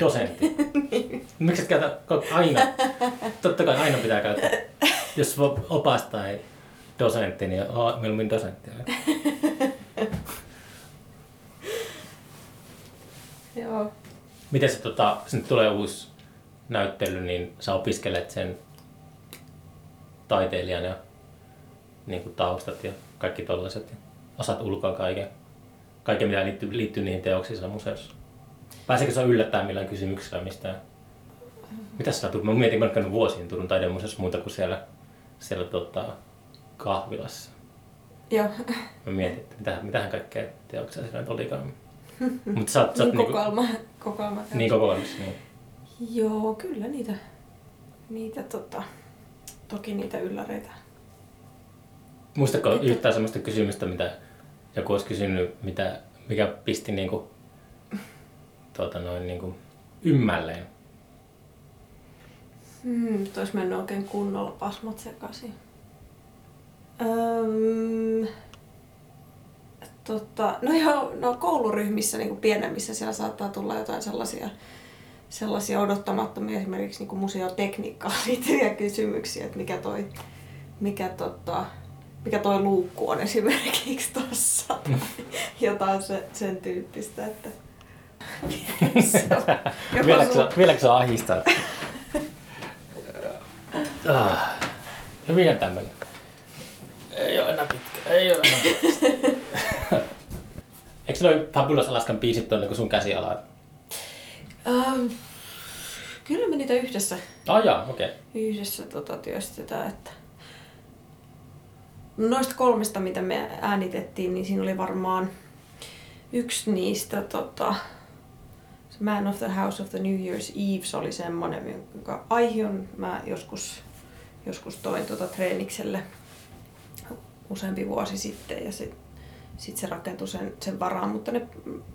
Dosentti. <laughs> Miksi et käytä aina? Totta kai aina pitää käyttää. Jos opas tai dosentti, niin mieluummin dosentti. Joo. Miten se, tota, nyt tulee uusi näyttely, niin sä opiskelet sen taiteilijan ja niin kuin taustat ja kaikki tollaiset. Ja osaat ulkoa kaiken. Kaiken, mitä liittyy, liittyy niihin teoksiin siellä museossa. Pääseekö se yllättämään millään kysymyksellä mistään? Mitä sä tulet? Mä mietin, mä käynyt vuosiin Turun taidemuseossa muuta kuin siellä, siellä tota, kahvilassa. Joo. Mä mietin, että mitähän, mitähän kaikkea teoksia siellä nyt olikaan. <laughs> Mutta sä oot, sä oot Niin niinku, kokoelma. kokoelma niin kokoelmassa. Niin. Joo, kyllä niitä, niitä tota, toki niitä ylläreitä. Muistatko Että- yhtään sellaista kysymystä, mitä joku olisi kysynyt, mitä, mikä pisti niinku, tuota noin, niinku, ymmälleen? Hmm, olisi mennyt oikein kunnolla pasmat sekaisin. Öm, tota, no joo, no kouluryhmissä niin kuin pienemmissä siellä saattaa tulla jotain sellaisia, sellaisia odottamattomia esimerkiksi niin kuin museotekniikkaan <laughs> liittyviä kysymyksiä, että mikä toi, mikä tota, mikä toi luukku on esimerkiksi tuossa. tai <laughs> jotain se, sen tyyppistä, että <laughs> Vieläkö sun- vieläkö se ahistaa? ah, hyvin tämmöinen. Ei ole enää pitkä, ei ole enää pitkä. Eikö noi Fabulous Alaskan biisit ole niin sun käsialaa? Ähm, kyllä me niitä yhdessä, Ah jaa, okei. Okay. yhdessä tota, työstetään. Että... Noista kolmesta, mitä me äänitettiin, niin siinä oli varmaan yksi niistä, tota, se Man of the House of the New Year's Eve, se oli semmoinen, jonka aihion mä joskus, joskus toin tota treenikselle useampi vuosi sitten ja sit, sit se rakentui sen, sen varaan, mutta ne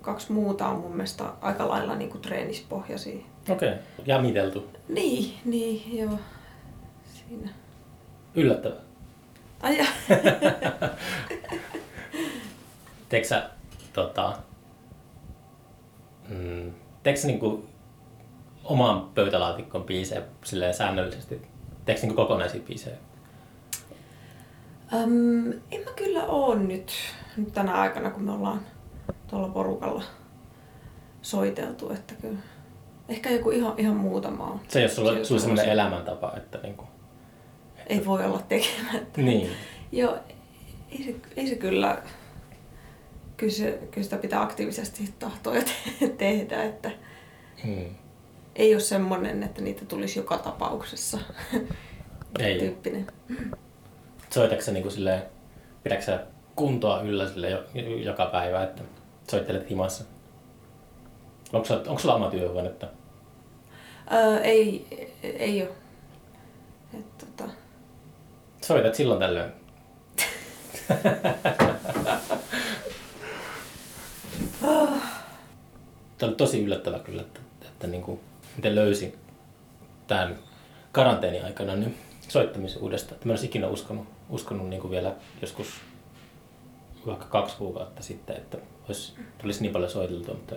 kaksi muuta on mun mielestä aika lailla niin kuin treenispohjaisia. Okei, okay. jämiteltu. Niin, niin, joo. Siinä. Yllättävää. Ai, ja. <laughs> Teekö sä, tota, mm, teekö sä niinku oman pöytälaatikon biisejä silleen säännöllisesti? Teekö niinku kokonaisia biisejä? Öm, en mä kyllä oo nyt, nyt tänä aikana, kun me ollaan tuolla porukalla soiteltu, että kyllä. Ehkä joku ihan, ihan muutama on. Se ole sulla, sulla sellainen se- elämäntapa, että niinku... Ei voi olla tekemättä. Niin. Joo, ei se, ei se kyllä, kyllä, se, kyllä sitä pitää aktiivisesti tahtoa te- tehdä, että Mm. ei ole semmoinen, että niitä tulisi joka tapauksessa Ei. tyyppinen. Soitatko sä niinku silleen, pidätkö sä kuntoa yllä sille jo, joka päivä, että soittelet himassa? Onko, sulla- onko sulla oma työhuonetta? Öö, ei, ei ole. Et, tota, Soitat silloin tällöin. <laughs> Tämä oli tosi yllättävää kyllä, että, että niin kuin, miten löysin tämän karanteenin aikana niin soittamisen uudestaan. Mä en olisi ikinä uskonut, uskonut niin kuin vielä joskus vaikka kaksi kuukautta sitten, että olisi, tulisi niin paljon soiteltua, mutta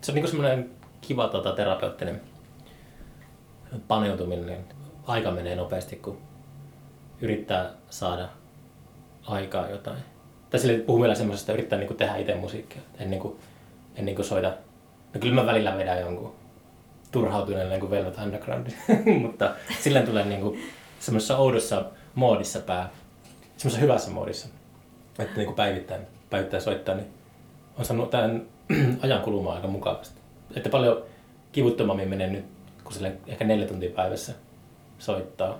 se on niin semmoinen kiva tota, terapeuttinen paneutuminen. niin Aika menee nopeasti, kun yrittää saada aikaa jotain. Tai sille puhun vielä semmoisesta, että yrittää niinku tehdä itse musiikkia. Ennen kuin, ennen kuin soida. No kyllä mä välillä vedän jonkun turhautuneen niin kuin Velvet Underground. <laughs> Mutta silleen tulee niinku semmoisessa oudossa moodissa pää. Semmoisessa hyvässä moodissa. Että niinku päivittäin, päivittäin soittaa, niin on saanut tämän <clears throat> ajan kulumaan aika mukavasti. Että paljon kivuttomammin menee nyt, kun sille ehkä neljä tuntia päivässä soittaa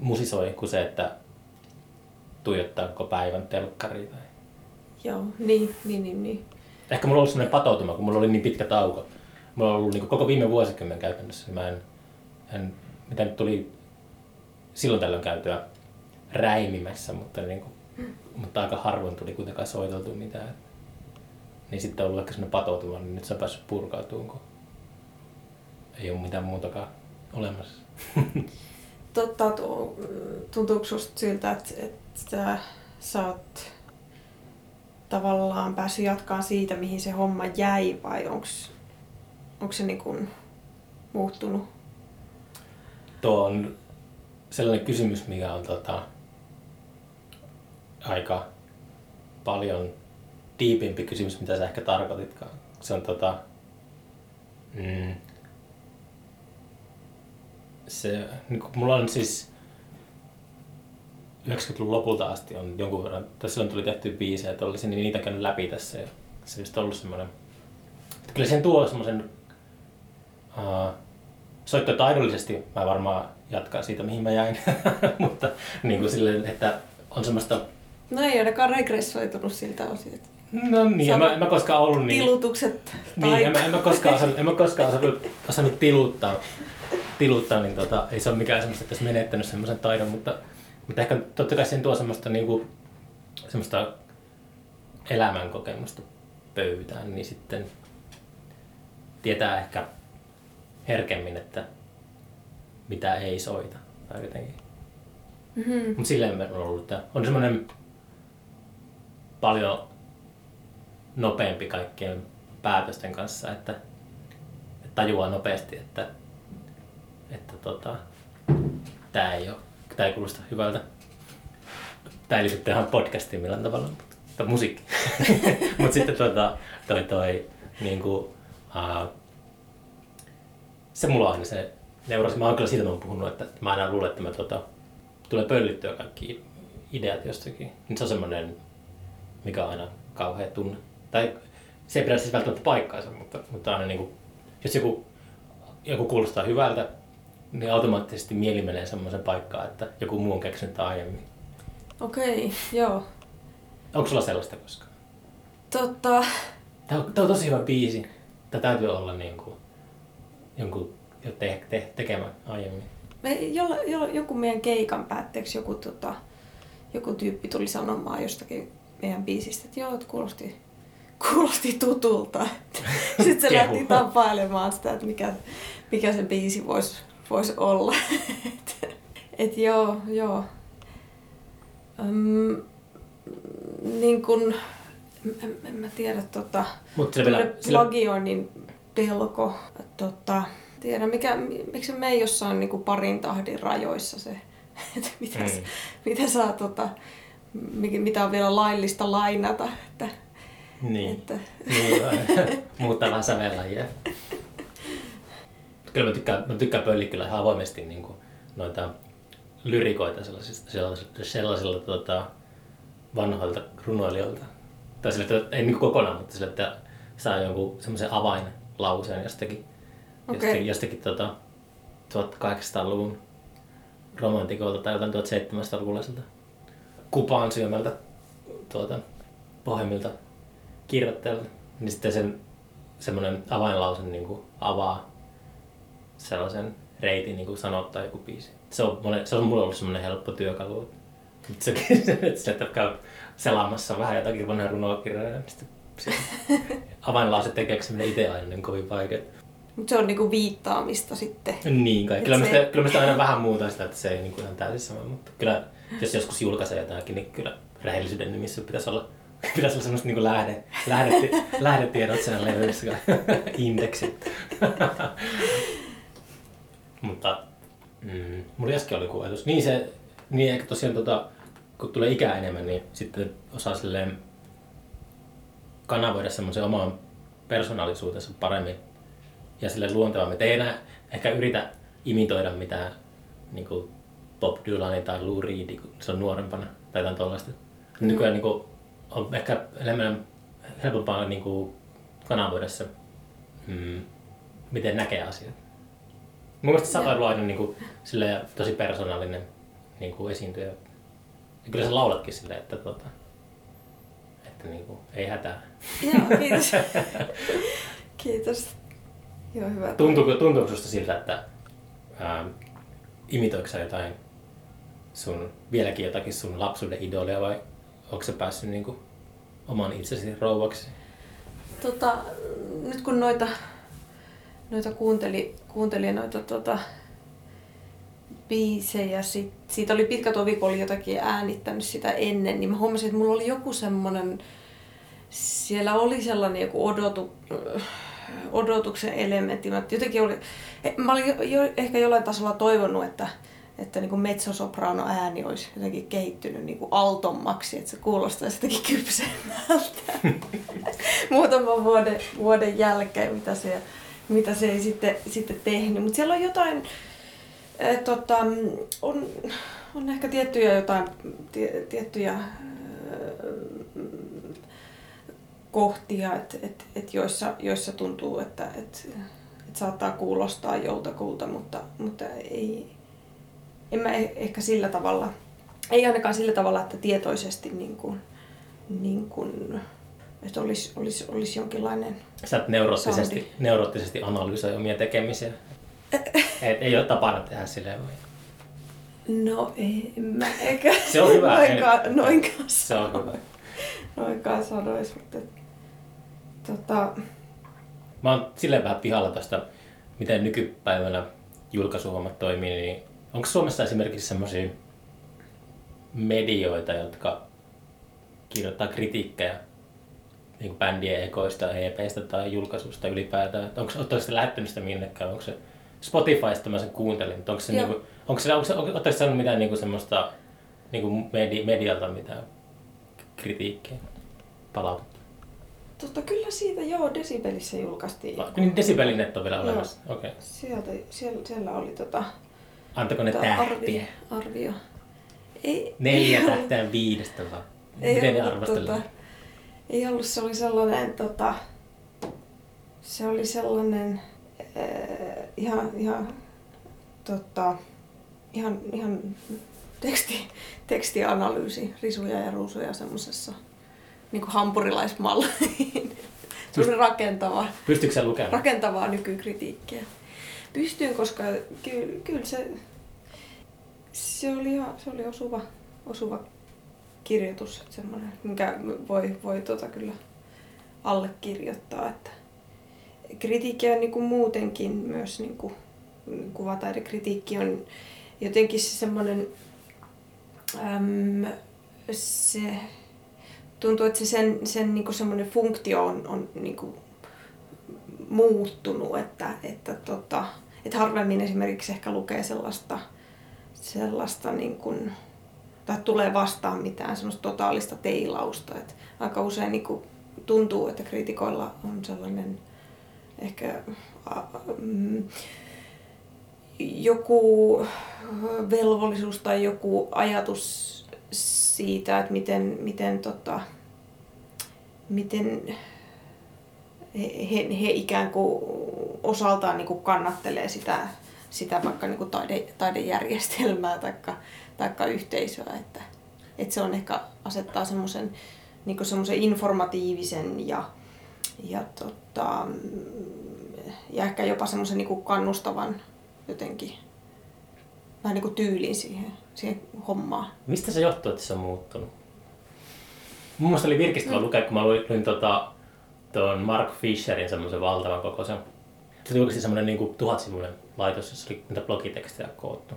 musisoi kuin se, että tuijottaa koko päivän telkkariin. Tai... joo, niin, niin, niin, niin. Ehkä mulla on ollut sellainen patoutuma, kun mulla oli niin pitkä tauko. Mulla on ollut niin koko viime vuosikymmen käytännössä. niin Mä en, en, mitä nyt tuli silloin tällöin käytyä räimimässä, mutta, niin kuin, mutta aika harvoin tuli kuitenkaan soiteltu mitään. Niin sitten on ollut ehkä sellainen patoutuma, niin nyt se on päässyt purkautumaan, kun ei ole mitään muutakaan olemassa. <laughs> Totta, tu- tuntuuko susta siltä, että, että sä oot tavallaan päässyt jatkaan siitä, mihin se homma jäi vai onko se niin kuin muuttunut? Tuo on sellainen kysymys, mikä on tota, aika paljon diipimpi kysymys, mitä sä ehkä tarkoititkaan. Se on tota, mm, se, niin kuin, mulla on siis 90-luvun lopulta asti on jonkun verran, tai silloin tuli tehty biisejä, että olisin niitä käynyt läpi tässä ja se olisi ollut semmoinen, kyllä sen tuo semmoisen uh, soittotaidollisesti mä varmaan jatkan siitä, mihin mä jäin, <laughs> mutta niin kuin silleen, että on semmoista... No ei ainakaan regressoitunut siltä osin. Että... No niin, en mä, en mä koskaan ollut niin... Tilutukset. Niin, en mä, en mä koskaan osannut, en mä koskaan <laughs> osannut, osannut tiluttaa, tiluttaa, niin tota, ei se ole mikään semmoista, että olisi menettänyt semmoisen taidon, mutta, mutta ehkä totta kai sen tuo semmoista, niin kuin, semmoista elämänkokemusta pöytään, niin sitten tietää ehkä herkemmin, että mitä ei soita tai jotenkin. Mm-hmm. Mutta silleen on ollut, että on semmoinen paljon nopeampi kaikkien päätösten kanssa, että, että tajuaa nopeasti, että, että tota, tämä ei, ole, tää ei kuulosta hyvältä. Tämä ei liity tähän podcastiin millään tavalla, mutta musiikki. <laughs> mutta sitten tota, toi, toi niin kuin, uh, se mulla on aina se neurasi. Mä oon kyllä siitä on puhunut, että mä aina luulen, että mä tota, tulee pöllittyä kaikki ideat jostakin. Niin se on semmoinen, mikä on aina kauhea tunne. Tai se ei pidä siis välttämättä paikkaansa, mutta, mutta aina niin kuin, jos joku, joku kuulostaa hyvältä, niin automaattisesti mieli menee semmoisen paikkaan, että joku muu on keksinyt aiemmin. Okei, okay, joo. Onko sulla sellaista koskaan? Totta. Tämä on, tämä on tosi hyvä biisi. Tämä täytyy olla niin kuin, jonkun jo te, te, tekemä aiemmin. Me, jolla, jolla, joku meidän keikan päätteeksi joku, tota, joku tyyppi tuli sanomaan jostakin meidän biisistä, että joo, että kuulosti, kuulosti tutulta. <laughs> Sitten se lähti tapailemaan sitä, että mikä, mikä se biisi voisi vois olla. <laughs> että et joo, joo. Öm, niin kun, en, en mä tiedä, tota, Mut se vielä, plagioinnin pelko, tota, tiedä, mikä, miksi me ei jossain niin parin tahdin rajoissa se, <laughs> että mitä, mm. mitä saa, tota, mitä on vielä laillista lainata. Että, niin, että... niin muuttaa vähän sävellajia. Kyllä mä tykkään, mä tykkään pölli kyllä ihan avoimesti niin kuin noita lyrikoita sellaisista, sellaisilla, sellaisilla tota, vanhoilta runoilijoilta. Tai sille, että ei niin kokonaan, mutta sille, että saa jonkun semmoisen avainlauseen jostakin Okay. Jostakin, jostakin tota, 1800-luvun romantikolta tai jotain 1700-luvulaiselta kupaan syömältä tuota, pohjimmilta kirjoittajalta. Niin sitten sen semmoinen avainlause niin kuin avaa sellaisen reitin niin kuin sanottaa joku biisi. Se on, monen, se on mulle ollut semmoinen helppo työkalu. Se, <laughs> se, että käy selaamassa vähän jotakin vanhaa runokirjaa, niin sitten avainlause tekeminen itse aina niin kovin vaikea. Mutta se on niinku viittaamista sitten. Niin kai. Kyllä, se... sitä, kyllä sitä aina vähän muuta sitä, että se ei niinku ihan täysin sama. Mutta kyllä, jos joskus julkaisee jotakin, niin kyllä rehellisyyden nimissä pitäisi olla, pitäisi olla semmoista niinku lähde, lähde, lähdetiedot sen levyssä, <laughs> indeksit. <laughs> Mutta mm, mulla äsken oli kuvatus. Niin se, niin ehkä tosiaan tota, kun tulee ikää enemmän, niin sitten osaa silleen kanavoida semmoisen oman persoonallisuutensa paremmin ja sille luontevammin. Että ei enää ehkä yritä imitoida mitään niin kuin Bob Dylan tai Lou Reed, kun se on nuorempana tai jotain tuollaista. Mm. Nykyään niin kuin, on ehkä enemmän helpompaa niin kuin, kanavoida se, mm, miten näkee asiat. Mun mielestä sä oot aina niin kuin, silleen, tosi persoonallinen niin kuin esiintyjä. Ja kyllä sä laulatkin silleen, että, tota, että niin kuin, ei hätää. Joo, <laughs> kiitos. kiitos. Joo, hyvä. Tuntuuko, tuntuuko susta siltä, että ää, imitoiko jotain sun, vieläkin jotakin sun lapsuuden idolia vai onko se päässyt niin kuin, oman itsesi rouvaksi? Tota, nyt kun noita, noita kuunteli, kuunteli noita tota, biisejä, sit, siitä oli pitkä tovi, kun oli jotakin äänittänyt sitä ennen, niin mä huomasin, että mulla oli joku semmonen siellä oli sellainen joku odotu, odotuksen elementti. Mä jotenkin oli, mä olin jo, jo, ehkä jollain tasolla toivonut, että, että niin kuin mezzosoprano ääni olisi jotenkin kehittynyt niin kuin altommaksi, että se kuulostaisi jotenkin kypsemmältä <laughs> muutaman vuoden, vuoden jälkeen, mitä se, mitä se ei sitten, sitten tehnyt. Mutta siellä on jotain, äh, tota, on, on ehkä tiettyjä jotain, tie, tiettyjä äh, kohtia, et, et, et joissa, joissa tuntuu, että et, et saattaa kuulostaa joltakulta, mutta, mutta ei, en mä e-, ehkä sillä tavalla, ei ainakaan sillä tavalla, että tietoisesti niin kuin, niin kuin, että olisi, olisi, olisi jonkinlainen Sä et neuroottisesti, neuroottisesti analysoi omia tekemisiä. <laughs> Et, ei ole tapana tehdä silleen vai? No ei, mä eikä Se on hyvä. noinkaan, noinkaan Se on hyvä. Noinkaan sanois, mutta tota... Mä oon silleen vähän pihalla tästä, miten nykypäivänä julkaisuhommat toimii, niin onko Suomessa esimerkiksi semmoisia medioita, jotka kirjoittaa kritiikkejä niin bändien ekoista, EPistä tai julkaisusta ylipäätään? Onko oletteko sitä lähettänyt sitä minnekään? Onko se Spotifysta mä sen kuuntelin, mutta onko se, niin kuin, onko se, onko se, onko, onko saanut mitään niin kuin semmoista niin kuin medi, medialta mitään kritiikkiä, palautetta? Tota, kyllä siitä joo, Desibelissä julkaistiin. Va, niin Desibelinet on vielä olemassa, okei. Okay. Sieltä, siellä, siellä oli tota... Antako ne tähtiä? Arvio. arvio. Ei, Neljä tähteä viidestä vaan. Ei Miten ne? Tota, ei ollut, se oli sellainen, tota, se oli sellainen äh, ihan, ihan, tota, ihan, ihan teksti, tekstianalyysi, risuja ja ruusuja semmoisessa niin kuin hampurilaismalliin. <laughs> Se oli rakentava. Pystytkö sä lukemaan? Rakentavaa nykykritiikkiä. Pystyn, koska kyllä, kyllä se, se oli, ihan, se oli osuva, osuva kirjoitus, semmoinen, mikä voi, voi tota kyllä allekirjoittaa. Että kritiikki on niin kuin muutenkin myös niin kuin kuvataidekritiikki on jotenkin se semmoinen, äm, se tuntuu, että se sen, sen niin semmoinen funktio on, on niin kuin muuttunut, että, että, tota, että harvemmin esimerkiksi ehkä lukee sellaista, sellaista niin kuin, tai tulee vastaan mitään semmoista totaalista teilausta. Että aika usein niin kuin tuntuu, että kriitikoilla on sellainen ehkä mm, joku velvollisuus tai joku ajatus siitä, että miten, miten, tota, miten he, he ikään kuin osaltaan niin kuin kannattelee sitä, sitä vaikka niin kuin taide, taidejärjestelmää tai taikka yhteisöä. Että, että se on ehkä asettaa semmoisen niin semmoisen informatiivisen ja, ja, tota, ja ehkä jopa semmoisen niin kannustavan jotenkin vähän niin kuin tyylin siihen, siihen hommaan. Mistä se johtuu, että se on muuttunut? Mun mielestä oli virkistävä mm. lukea, kun mä luin, luin tota, tuon Mark Fisherin semmoisen valtavan kokoisen. Se oli oikeasti semmoinen niin tuhatsivuinen laitos, jossa oli niitä blogitekstejä koottu.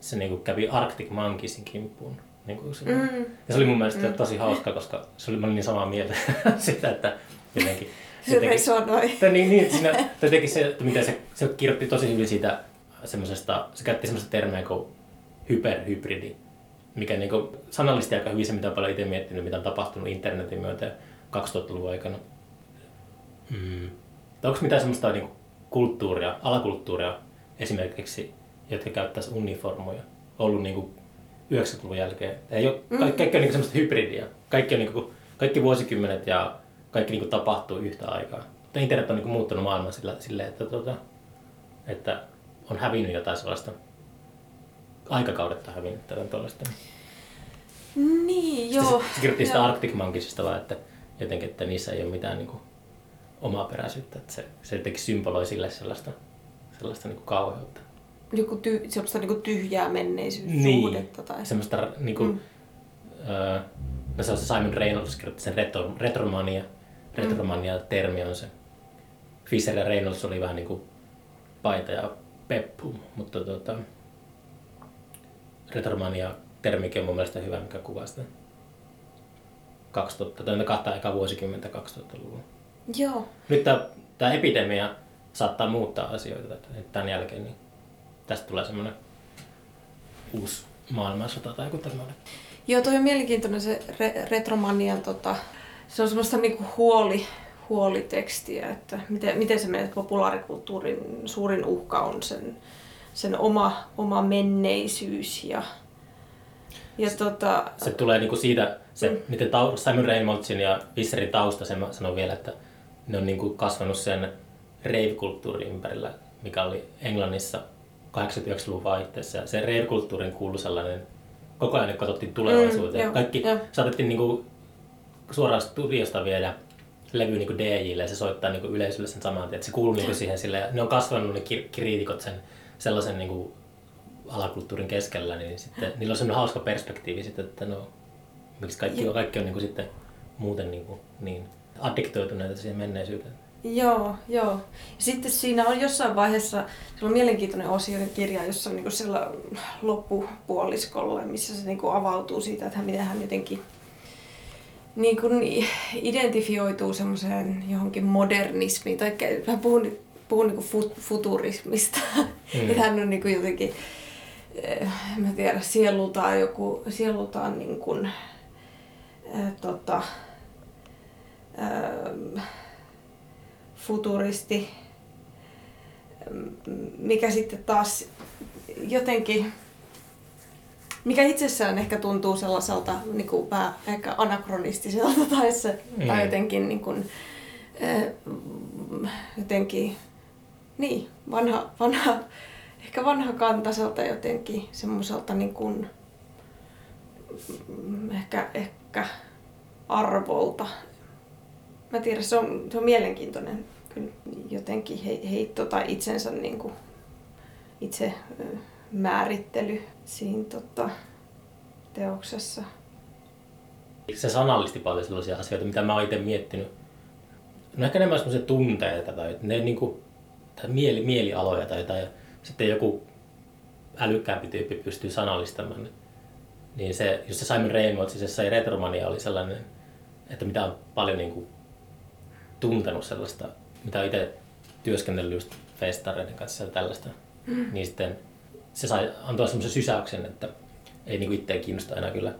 Se niin kuin kävi Arctic Monkeysin kimppuun. Niin kuin mm. Ja se oli mun mielestä mm. tosi hauska, koska se oli, mä olin niin samaa mieltä <laughs> sitä, että jotenkin... Se resonoi. Niin, niin siinä, teki se, että miten se, se kirjoitti tosi hyvin siitä semmoisesta, se käytti semmoista termiä kuin hyperhybridi, mikä niin kuin sanallisesti aika hyvin se, mitä on paljon itse miettinyt, mitä on tapahtunut internetin myötä 2000-luvun aikana. Mm. Onko mitään semmoista niin kulttuuria, alakulttuuria esimerkiksi, jotka käyttäisi uniformuja, ollut niin kuin 90-luvun jälkeen? Ei ole, mm. kaikki, kaikki on niin semmoista hybridiä. Kaikki, on niin kuin, kaikki vuosikymmenet ja kaikki niin kuin tapahtuu yhtä aikaa. Mutta internet on niin kuin muuttanut maailmaa sillä, silleen, että, tuota, että on hävinnyt jotain sellaista aikakaudetta hävinnyt tätä tuollaista. Niin, joo. Se, se kirjoitti sitä Arctic Monkeysista vaan, että jotenkin, että niissä ei ole mitään niin kuin, omaa peräisyyttä. Että se, se jotenkin symboloi sille sellaista, sellaista niin kuin kauheutta. Joku ty, sellaista niin kuin tyhjää menneisyyssuhdetta. Niin, tai... semmoista niin kuin, mm. öö, no se on se Simon Reynolds kirjoitti sen retro, retromania. Retromania-termi on se. Fisher ja Reynolds oli vähän niin kuin paita ja peppu, mutta tota, retromania termikin on mun mielestä hyvä, mikä kuvaa sitä 2000, tai kahta eka vuosikymmentä 2000-luvulla. Joo. Nyt tämä, tämä epidemia saattaa muuttaa asioita tämän jälkeen, niin tästä tulee semmoinen uusi maailmansota tai joku tämmöinen. Joo, toi on mielenkiintoinen se re- retromanian, tota, se on semmoista niinku huoli, huolitekstiä, että miten, miten se menee populaarikulttuurin suurin uhka on sen, sen oma, oma menneisyys ja, ja tota, Se tulee niinku siitä, se, mm. miten tau, Simon Reynoldsin ja Visserin tausta, sen mä sanon vielä, että ne on niinku kasvanut sen rave-kulttuurin ympärillä, mikä oli Englannissa 89-luvun vaihteessa. Ja se rave-kulttuurin kuului sellainen, koko ajan katsottiin tulevaisuuteen. Mm, joo, Kaikki jo. saatettiin niinku suoraan studiosta viedä levy niin DJille ja se soittaa niin yleisölle sen saman että se kuuluu niin siihen sille. Ne on kasvanut ne kriitikot sen sellaisen niin kuin alakulttuurin keskellä, niin sitten niillä on sellainen hauska perspektiivi sitten, että no, miksi kaikki, on, kaikki on niin kuin sitten muuten niin, kuin, niin addiktoituneita siihen menneisyyteen. Joo, joo. Ja sitten siinä on jossain vaiheessa, on mielenkiintoinen osio kirja, jossa on niin siellä loppupuoliskolla, missä se niin avautuu siitä, että miten hän jotenkin niin kuin identifioituu semmoiseen johonkin modernismiin, tai hän puhuu, puhuu niin kuin futurismista. Mm. että hän on niin kuin jotenkin, eh, en mä tiedä, sielultaan joku, sielultaan niin kuin, äh, tota, äh, futuristi, mikä sitten taas jotenkin mikä itsessään ehkä tuntuu sellaiselta niin kuin vähän ehkä anakronistiselta <laughs> tai, se, mm. tai jotenkin, niin kuin, jotenkin niin, vanha, vanha, ehkä vanha kantaiselta jotenkin semmoiselta niin kuin, ehkä, ehkä arvolta. Mä tiedän, se on, se on mielenkiintoinen jotenkin heitto tai itsensä niin kuin, itse määrittely siinä tota, teoksessa. Se sanallisti paljon sellaisia asioita, mitä mä oon itse miettinyt. No ehkä enemmän sellaisia tunteita tai ne niinku, tai mieli, mielialoja tai jotain. Sitten joku älykkäämpi tyyppi pystyy sanallistamaan. Niin se, just se Simon Reynolds, se sai Retromania oli sellainen, että mitä on paljon niinku tuntenut sellaista, mitä on itse työskennellyt just festareiden kanssa ja tällaista. Mm. Niin sitten se sai antaa semmoisen sysäyksen, että ei niinku itseä kiinnosta enää kyllä.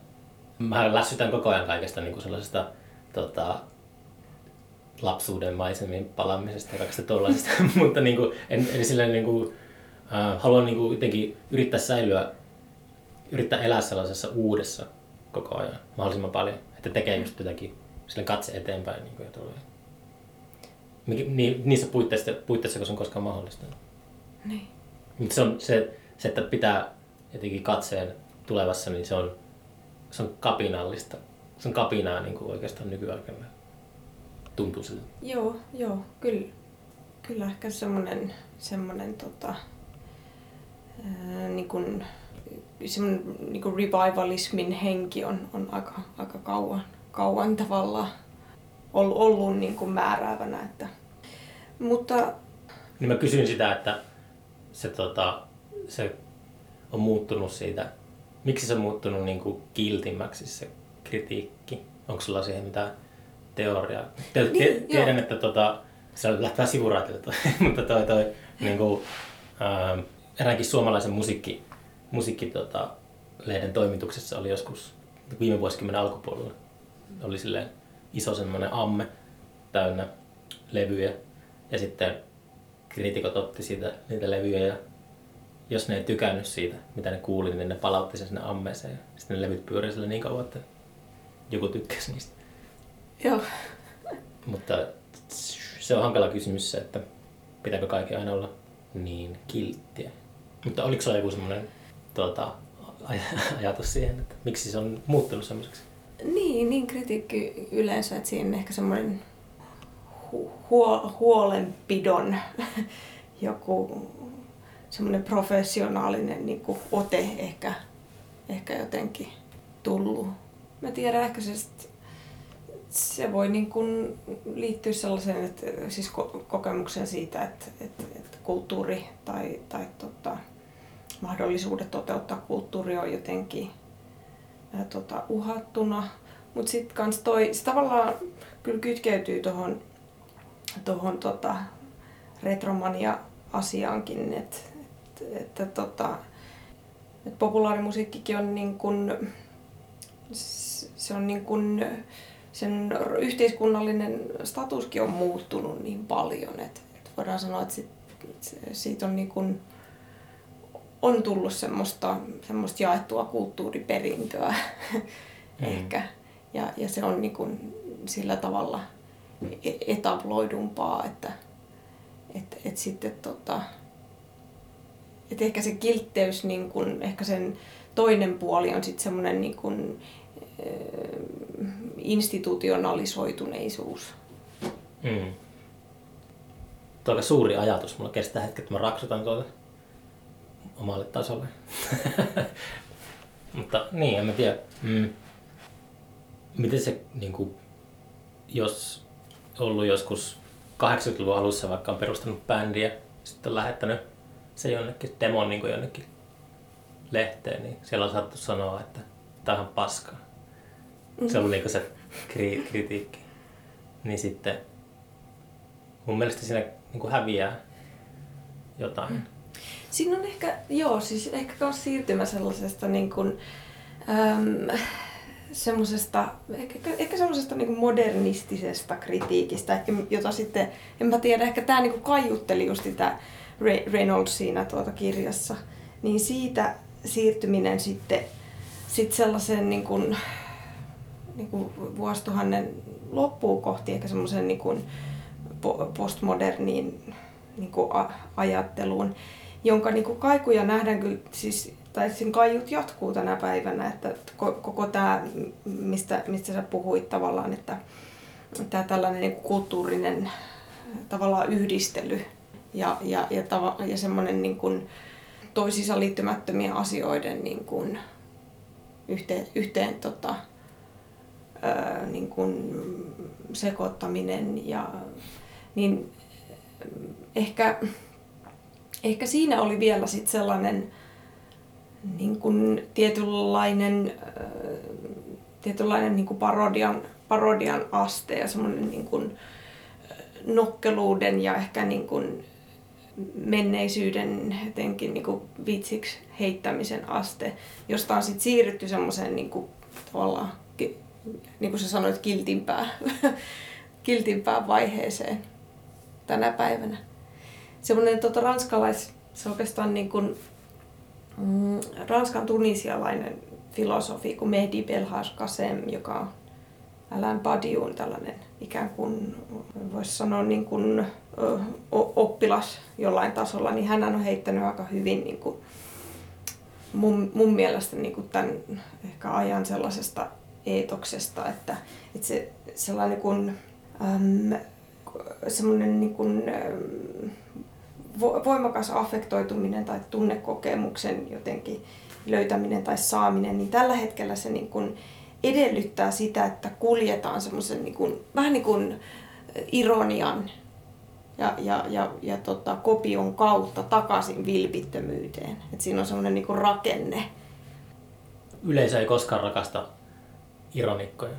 Mä lässytän koko ajan kaikesta niinku sellaisesta tota, lapsuuden maisemmin palaamisesta ja kaikesta tuollaisesta, <laughs> mutta niinku, en, en silleen niinku, äh, haluan niinku jotenkin yrittää säilyä, yrittää elää sellaisessa uudessa koko ajan mahdollisimman paljon, että tekee just jotakin sille katse eteenpäin niinku, ja tulee. Ni, niissä puitteissa, puitteissa, kun se on koskaan mahdollista. Niin. Mutta se on se, se, että pitää jotenkin katseen tulevassa, niin se on, se on kapinallista. Se on kapinaa niin kuin oikeastaan nykyaikana. Tuntuu siltä. Joo, joo, kyllä. Kyllä ehkä semmoinen, semmoinen tota, ää, niin kuin, semmoinen niin kuin revivalismin henki on, on aika, aika kauan, kauan tavallaan ollut, ollut niin kuin määräävänä. Että, mutta... Niin mä kysyin sitä, että se tota, se on muuttunut siitä, miksi se on muuttunut niin kuin kiltimmäksi se kritiikki? Onko sulla siihen mitään teoriaa? Niin, tiedän, että tota, se lähtee sivuraatilta, <laughs> mutta toi, toi niin kuin, ää, eräänkin suomalaisen musiikki, musiikki tota, lehden toimituksessa oli joskus viime vuosikymmenen alkupuolella. Oli silleen iso semmoinen amme täynnä levyjä ja sitten kriitikot otti siitä niitä levyjä ja jos ne ei tykännyt siitä, mitä ne kuuli, niin ne palautti sen sinne ammeeseen. Sitten ne levyt pyörii sille niin kauan, että joku tykkäsi niistä. Joo. Mutta se on hankala kysymys se, että pitääkö kaikki aina olla niin kilttiä. Mutta oliko se joku semmoinen tuota, aj- <laughs> ajatus siihen, että miksi se on muuttunut semmoiseksi? Niin, niin kritiikki yleensä, että siinä ehkä semmoinen hu- huolenpidon <laughs> joku semmoinen professionaalinen niin kuin ote ehkä, ehkä jotenkin tullut. Mä tiedän ehkä se, se voi niin kuin liittyä sellaiseen, että, siis kokemukseen siitä, että, että, että kulttuuri tai, tai tota, mahdollisuudet toteuttaa kulttuuri on jotenkin ää, tota, uhattuna. Mutta sitten kans toi, se tavallaan kyllä kytkeytyy tuohon tohon, tota, retromania-asiaankin, että et, että tota, et populaarimusiikkikin on niin kun, se on niin kun, sen yhteiskunnallinen statuskin on muuttunut niin paljon, että, että voidaan sanoa, että sit, siitä on niin kun, on tullut semmoista, semmoista jaettua kulttuuriperintöä <laughs> mm. ehkä. Ja, ja se on niin kuin sillä tavalla e-, etabloidumpaa, että et, et sitten tota, et ehkä se kiltteys, niin kun, ehkä sen toinen puoli on sitten semmoinen niin kun, e, institutionalisoituneisuus. Mm. Tuo suuri ajatus. Mulla kestää hetki, että mä raksutan tuota omalle tasolle. <laughs> Mutta niin, en mä tiedä. Mm. Miten se, niin kuin, jos ollut joskus 80-luvun alussa vaikka on perustanut bändiä, sitten on lähettänyt se jonnekin demon niin jonnekin lehteen, niin siellä on saattu sanoa, että tämä on paskaa. Se on niin se kri- kritiikki. Niin sitten mun mielestä siinä niin kuin häviää jotain. Mm. Siinä on ehkä, joo, siis ehkä myös siirtymä sellaisesta niin kuin, äm, semmoisesta, ehkä, ehkä semmoisesta niin modernistisesta kritiikistä, jota sitten, en mä tiedä, ehkä tämä niin kaiutteli just sitä Reynolds siinä tuota kirjassa, niin siitä siirtyminen sitten sit sellaisen niin kuin, niin kuin vuosituhannen loppuun kohti ehkä semmoisen niin kuin postmoderniin niin kuin ajatteluun, jonka niin kuin kaikuja nähdään kyllä, siis, tai sen kaiut jatkuu tänä päivänä, että koko tämä, mistä, mistä sä puhuit tavallaan, että tämä tällainen niin kulttuurinen tavallaan yhdistely ja, ja, ja, tava, ja semmoinen niin kuin toisissa liittymättömien asioiden niin kuin yhteen, yhteen tota, ää, niin kuin sekoittaminen ja niin ehkä ehkä siinä oli vielä sit sellainen niin kuin tietynlainen, äh, tietynlainen niin kuin parodian, parodian aste ja semmoinen niin kuin äh, nokkeluuden ja ehkä niin kuin menneisyyden jotenkin niin kuin vitsiksi heittämisen aste, josta on sitten siirrytty semmoiseen niin kuin, tavallaan, niin kuin sä sanoit, kiltimpään, <laughs> kiltimpään vaiheeseen tänä päivänä semmoinen tota, ranskalais, se oikeastaan niin kuin, mm, ranskan tunisialainen filosofi kuin Mehdi Belhaj Kasem, joka on Alain Badiou, tällainen ikään kuin, voisi sanoa niin kuin, ö, oppilas jollain tasolla, niin hän on heittänyt aika hyvin niin kuin, mun, mun mielestä niin kuin tämän ehkä ajan sellaisesta eetoksesta, että, että se sellainen kuin, äm, semmoinen niin kuin, äm, voimakas affektoituminen tai tunnekokemuksen jotenkin löytäminen tai saaminen, niin tällä hetkellä se niin kuin edellyttää sitä, että kuljetaan semmoisen niin kuin, vähän niin kuin ironian ja, ja, ja, ja tota, kopion kautta takaisin vilpittömyyteen. Et siinä on semmoinen niin kuin rakenne. Yleisö ei koskaan rakasta ironikkoja.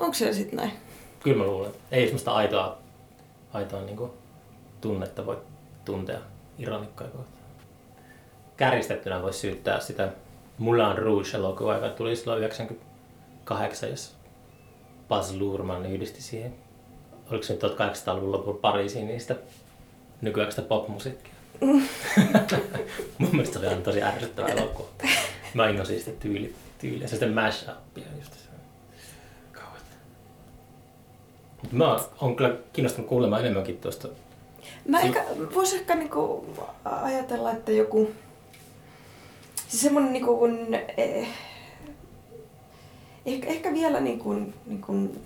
Onko se sitten näin? Kyllä mä luulen. Ei semmoista aitoa, aitoa niin kuin tunnetta voi tuntea ironikkoja kohtaan. Kärjistettynä voisi syyttää sitä Moulin Rouge-elokuvaa, joka tuli silloin 98, jos Baz Luhrmann yhdisti siihen. Oliko se nyt 1800-luvun lopulla Pariisiin niistä nykyaikaista popmusiikkia? Mm. <laughs> Mun mielestä se oli tosi ärsyttävä elokuva. Mä innosin sitä tyyli, tyyliä. Se sitten mash-upia just se. Mutta mä oon kyllä kiinnostunut kuulemaan enemmänkin tuosta Mä ehkä, vois ehkä niinku ajatella, että joku... Siis semmonen niinku kun... Eh, ehkä, ehkä vielä niin kuin, niin kuin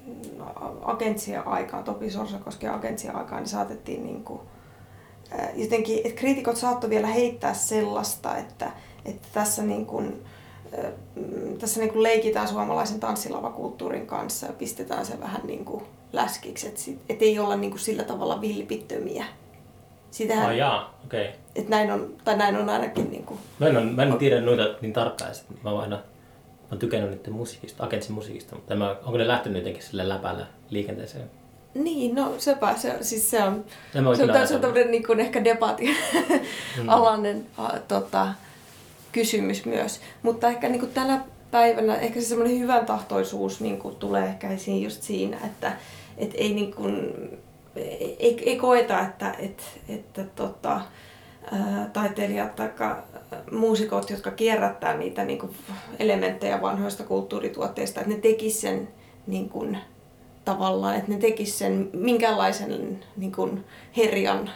agentsia aikaa, Topi koskee agentsia aikaa, niin saatettiin niin kuin, jotenkin, että kriitikot saattoi vielä heittää sellaista, että, että tässä niin kuin, tässä niin kuin leikitään suomalaisen tanssilavakulttuurin kanssa ja pistetään se vähän niin kuin läskiksi, että, et ei olla niin kuin sillä tavalla vilpittömiä. Sitähän, oh, jaa, okei. Okay. Et näin on, tai näin on ainakin niin kuin... Mä en, mä en tiedä noita niin tarkkaan, että mä aina oon tykännyt niiden musiikista, Agentsin musiikista, mutta mä, onko ne lähtenyt jotenkin sille läpällä liikenteeseen? Niin, no sepä, se, siis se on, mä se on, se on tämmöinen niin kuin ehkä debatin alainen a, tota, kysymys myös. Mutta ehkä niin kuin tänä päivänä ehkä se semmoinen hyvän tahtoisuus niin kuin tulee ehkä esiin just siinä, että et ei, niin kuin, ei, ei koeta, että, että, että tota, taiteilijat tai muusikot, jotka kierrättää niitä niin kuin elementtejä vanhoista kulttuurituotteista, että ne tekis sen niin kuin, tavallaan, että ne tekis sen minkälaisen niin kuin, herjan,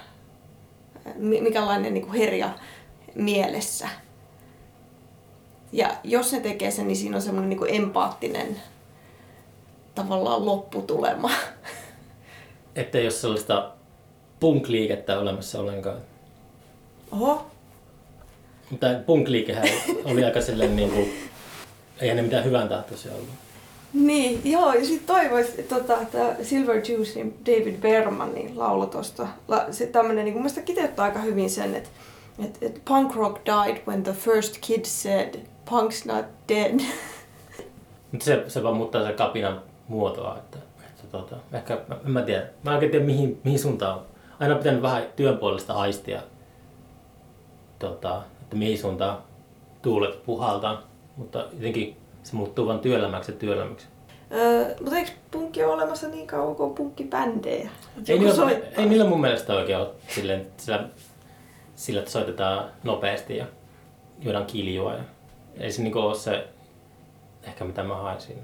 mi- minkälainen niin kuin, herja mielessä. Ja jos ne tekee sen, niin siinä on semmoinen niin empaattinen tavallaan lopputulema. Että ole sellaista punk-liikettä olemassa ollenkaan. Oho, Mutta punk-liikehän oli aika silleen niin kuin, eihän ne mitään hyvän tahtoisia ollut. Niin, joo, ja sitten toivoisi, tota, että Silver Juice, niin David Berman niin laulu tuosta. La, se tämmönen, niin mun mielestä kiteyttää aika hyvin sen, että et, et punk rock died when the first kid said, punk's not dead. Se, se vaan muuttaa se kapinan muotoa. Että, että tota, ehkä, mä, en mä tiedä. Mä en oikein tiedä mihin, mihin suuntaan. Aina pitänyt vähän työn puolesta aistia, tota, että mihin suuntaan tuulet puhaltaa. Mutta jotenkin se muuttuu vaan työelämäksi ja työelämäksi. Öö, mutta eikö punkki ole olemassa niin kauan kuin punkkibändejä? Ei niillä, soittaa. ei niillä mun mielestä oikein ole silleen, sillä, sillä, että soitetaan nopeasti ja juodaan kiljua. Ja, ei se niinku ole se, ehkä mitä mä haen siinä.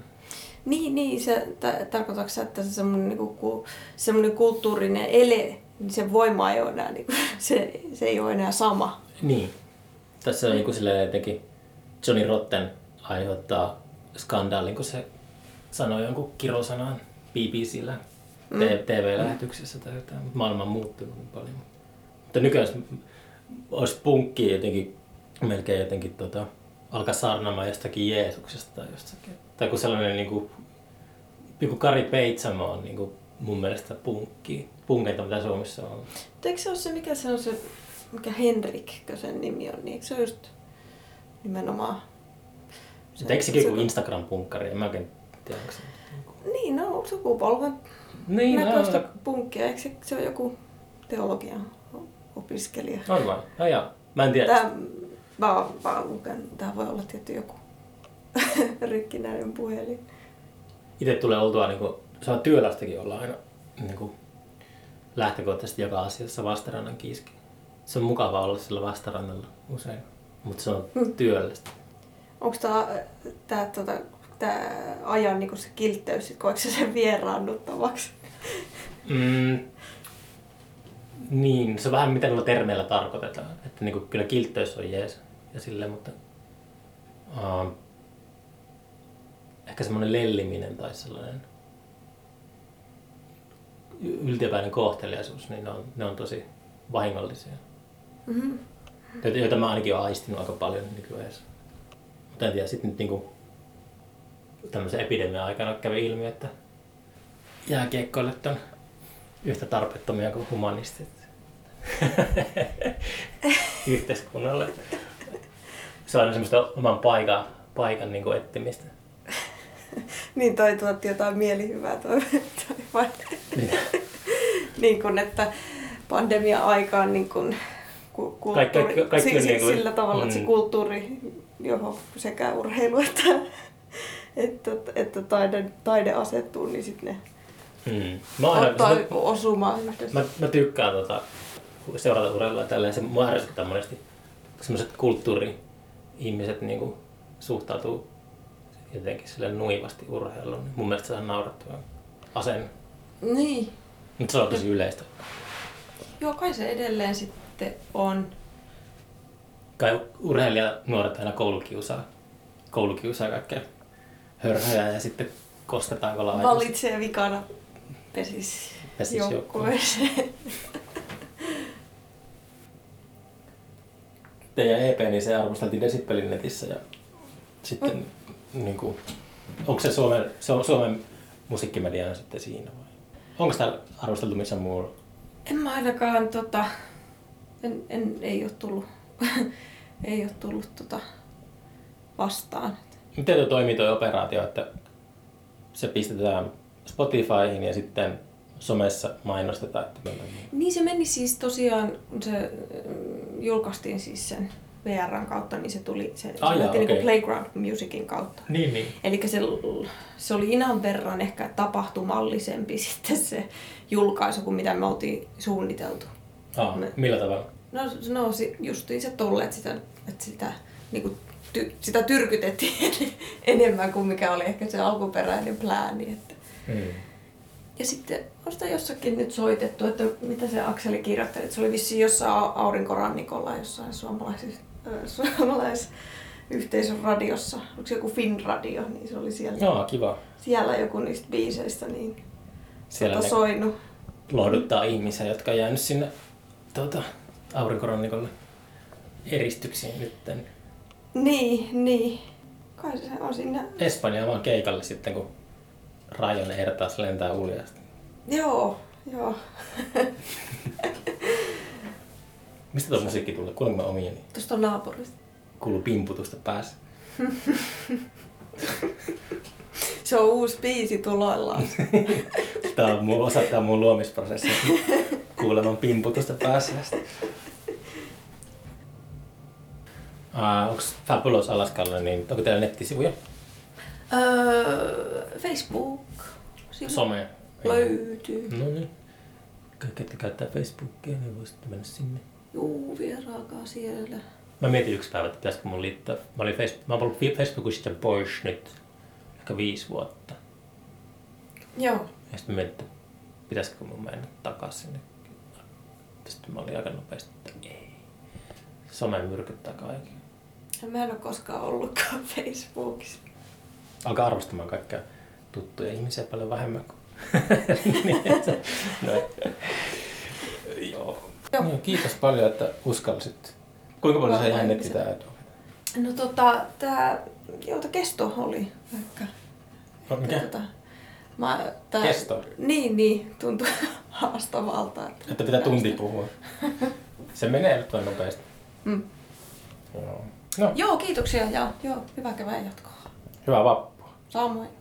Niin, niin se, tä, tarkoitatko sä, että se semmoinen, niinku, ku, semmoinen kulttuurinen ele, niin sen voima ei ole enää, niinku, <laughs> se, se ei ole enää sama. Niin. Tässä on joku silleen jotenkin Johnny Rotten aiheuttaa skandaalin, kun se sanoi jonkun kirosanan BBCllä Mm. T- TV-lähetyksessä tai jotain. Mutta Maailma on muuttunut niin paljon. Mutta nykyään olisi punkki jotenkin melkein jotenkin tota, alkaa saarnaamaan jostakin Jeesuksesta tai jostakin. Tai kun sellainen niin kuin, joku Kari Peitsamo on niin kuin, mun mielestä punkki. Punkeinta mitä Suomessa on. Mutta eikö se ole se, mikä se on se, mikä Henrikkö sen nimi on, niin eikö se ole just nimenomaan... Mutta eikö sekin joku Instagram-punkkari? En mä oikein tiedä, onko se. Niin, no sukupolven Niin, näköistä no, punkkia. Eikö se, se ole joku teologian opiskelija? on vai? No joo. Mä en tiedä. Tää, mä oon vaan lukenut. Tää voi olla tietty joku <laughs> rikkinäinen puhelin. Itse tulee oltua, niin kuin, on työlästäkin olla aina niin kuin, lähtökohtaisesti joka asiassa vastarannan kiiski. Se on mukava olla sillä vastarannalla usein, mutta se on Mm. työlästä. Onko tää, tää, tota, tää ajan niinku se kiltteys, sit koetko sen vieraannuttavaksi? Mm, niin, se on vähän mitä noilla termeillä tarkoitetaan. Että niin kuin, kyllä kiltteys on jees ja silleen, mutta uh, ehkä semmoinen lelliminen tai sellainen yltiöpäinen kohteliaisuus, niin ne on, ne on tosi vahingollisia. Mm-hmm. Joita, mä ainakin olen aistinut aika paljon nykyään. Mutta en tiedä, sitten nyt niinku tämmöisen epidemian aikana kävi ilmi, että jääkiekkoilijat on yhtä tarpeettomia kuin humanistit <laughs> <laughs> yhteiskunnalle. Se on aina semmoista oman paikan, paikan niin kuin etsimistä. <laughs> Niin toi tuotti jotain mielihyvää toi, toi <laughs> niin kuin, että pandemia-aikaan niin kuin, ku- kulttuuri, Kaikki- kaikki- kaikki si- niin kuin- sillä tavalla, että se mm. kulttuuri, johon sekä urheilu <laughs> että, että, että taide, taide asettuu, niin sitten ne Mm. Mä, aina, ottaa mä, joku osuma yhdessä. mä, mä, tykkään tota, seurata urheilua ja tälleen. Se mua monesti. Semmoiset kulttuuri-ihmiset niinku, suhtautuu jotenkin sille nuivasti urheiluun. Mun mielestä se on naurettava asenne. Niin. Mutta se on tosi yleistä. Joo, kai se edelleen sitten on. Kai urheilija nuoret aina koulukiusaa. Koulukiusaa kaikkea hörhöjä ja sitten kostetaanko laajasti. Valitsee vikana pesis, Pesis joukkueeseen. Teidän EP, niin se arvosteltiin Decibelin netissä ja sitten niin kuin, onko se Suomen, se on Suomen musiikkimediana sitten siinä vai? Onko sitä arvosteltu missään muualla? En mä ainakaan tota, en, en, ei ole tullut, <laughs> ei ole tullut tota vastaan. Miten tuo toimii tuo operaatio, että se pistetään Spotifyhin ja sitten somessa mainostetaan, että Niin se meni siis tosiaan, se mm, julkaistiin siis sen VRn kautta, niin se tuli se, Ah, se jaa, niinku okei. Playground Musicin kautta. Niin, niin. Eli se, se oli inan verran ehkä tapahtumallisempi <laughs> sitten se julkaisu kuin mitä me oltiin suunniteltu. Ah, Me- millä tavalla? No, no justiin se tolle, että sitä, että sitä, niinku, ty, sitä tyrkytettiin <laughs> enemmän kuin mikä oli ehkä se alkuperäinen plääni. Että. Mm. Ja sitten on sitä jossakin nyt soitettu, että mitä se Akseli kirjoitteli, että se oli vissiin jossain au- aurinkorannikolla jossain suomalaisessa, ö, suomalaisyhteisön radiossa. Onko se joku Finradio, niin se oli siellä, Joo, kiva. siellä joku niistä biiseistä niin Siellä tota soinut. lohduttaa ihmisiä, jotka on jäänyt sinne tuota, aurinkorannikolle eristyksiin nytten. Niin, niin. Kai se on siinä. Espanjaan vaan keikalle sitten, kun Rajon Ertaas lentää uljasti. Joo, joo. <laughs> Mistä tuo musiikki tulee? Kuulenko mä omieni? Tuosta on naapurista. Kuuluu pimputusta päässä. <laughs> Se on uusi biisi tuloillaan. <laughs> Tämä on mun, osa tämä mun luomisprosessi. Kuuleman pimputusta päässä. Uh, onko Fabulous Alaskalla, niin onko teillä nettisivuja? Öö, Facebook. Sivu Some? löytyy. No niin. Kaikki, jotka käyttää Facebookia, niin voisitte mennä sinne. Juu, vieraakaan siellä. Mä mietin yksi päivä, että pitäisikö mun liittyä. Mä, olin Facebook, mä ollut Facebookista pois nyt ehkä viisi vuotta. Joo. Ja sitten mä mietin, että pitäisikö mun mennä takaisin sinne. Sitten mä olin aika nopeasti, että ei. Some myrkyttää kaiken. Mä en ole koskaan ollutkaan <laughs> Facebookissa. Alkaa arvostamaan kaikkia tuttuja ihmisiä paljon vähemmän kuin... no, <laughs> joo. Joo. Joo, kiitos paljon, että uskalsit. Kuinka paljon sä ihan Varmaan nettitaitoa? No tota, tää, joo, tää kesto oli ehkä. No, mikä? Tota, mä, tää, Kesto? Niin, niin, tuntui <laughs> haastavalta. Että, Että pitää tunti puhua. Se menee nyt vain nopeasti. Mm. Joo. No, Joo, kiitoksia ja joo, hyvää kevään jatkoa. hyvää vappua. Somewhat.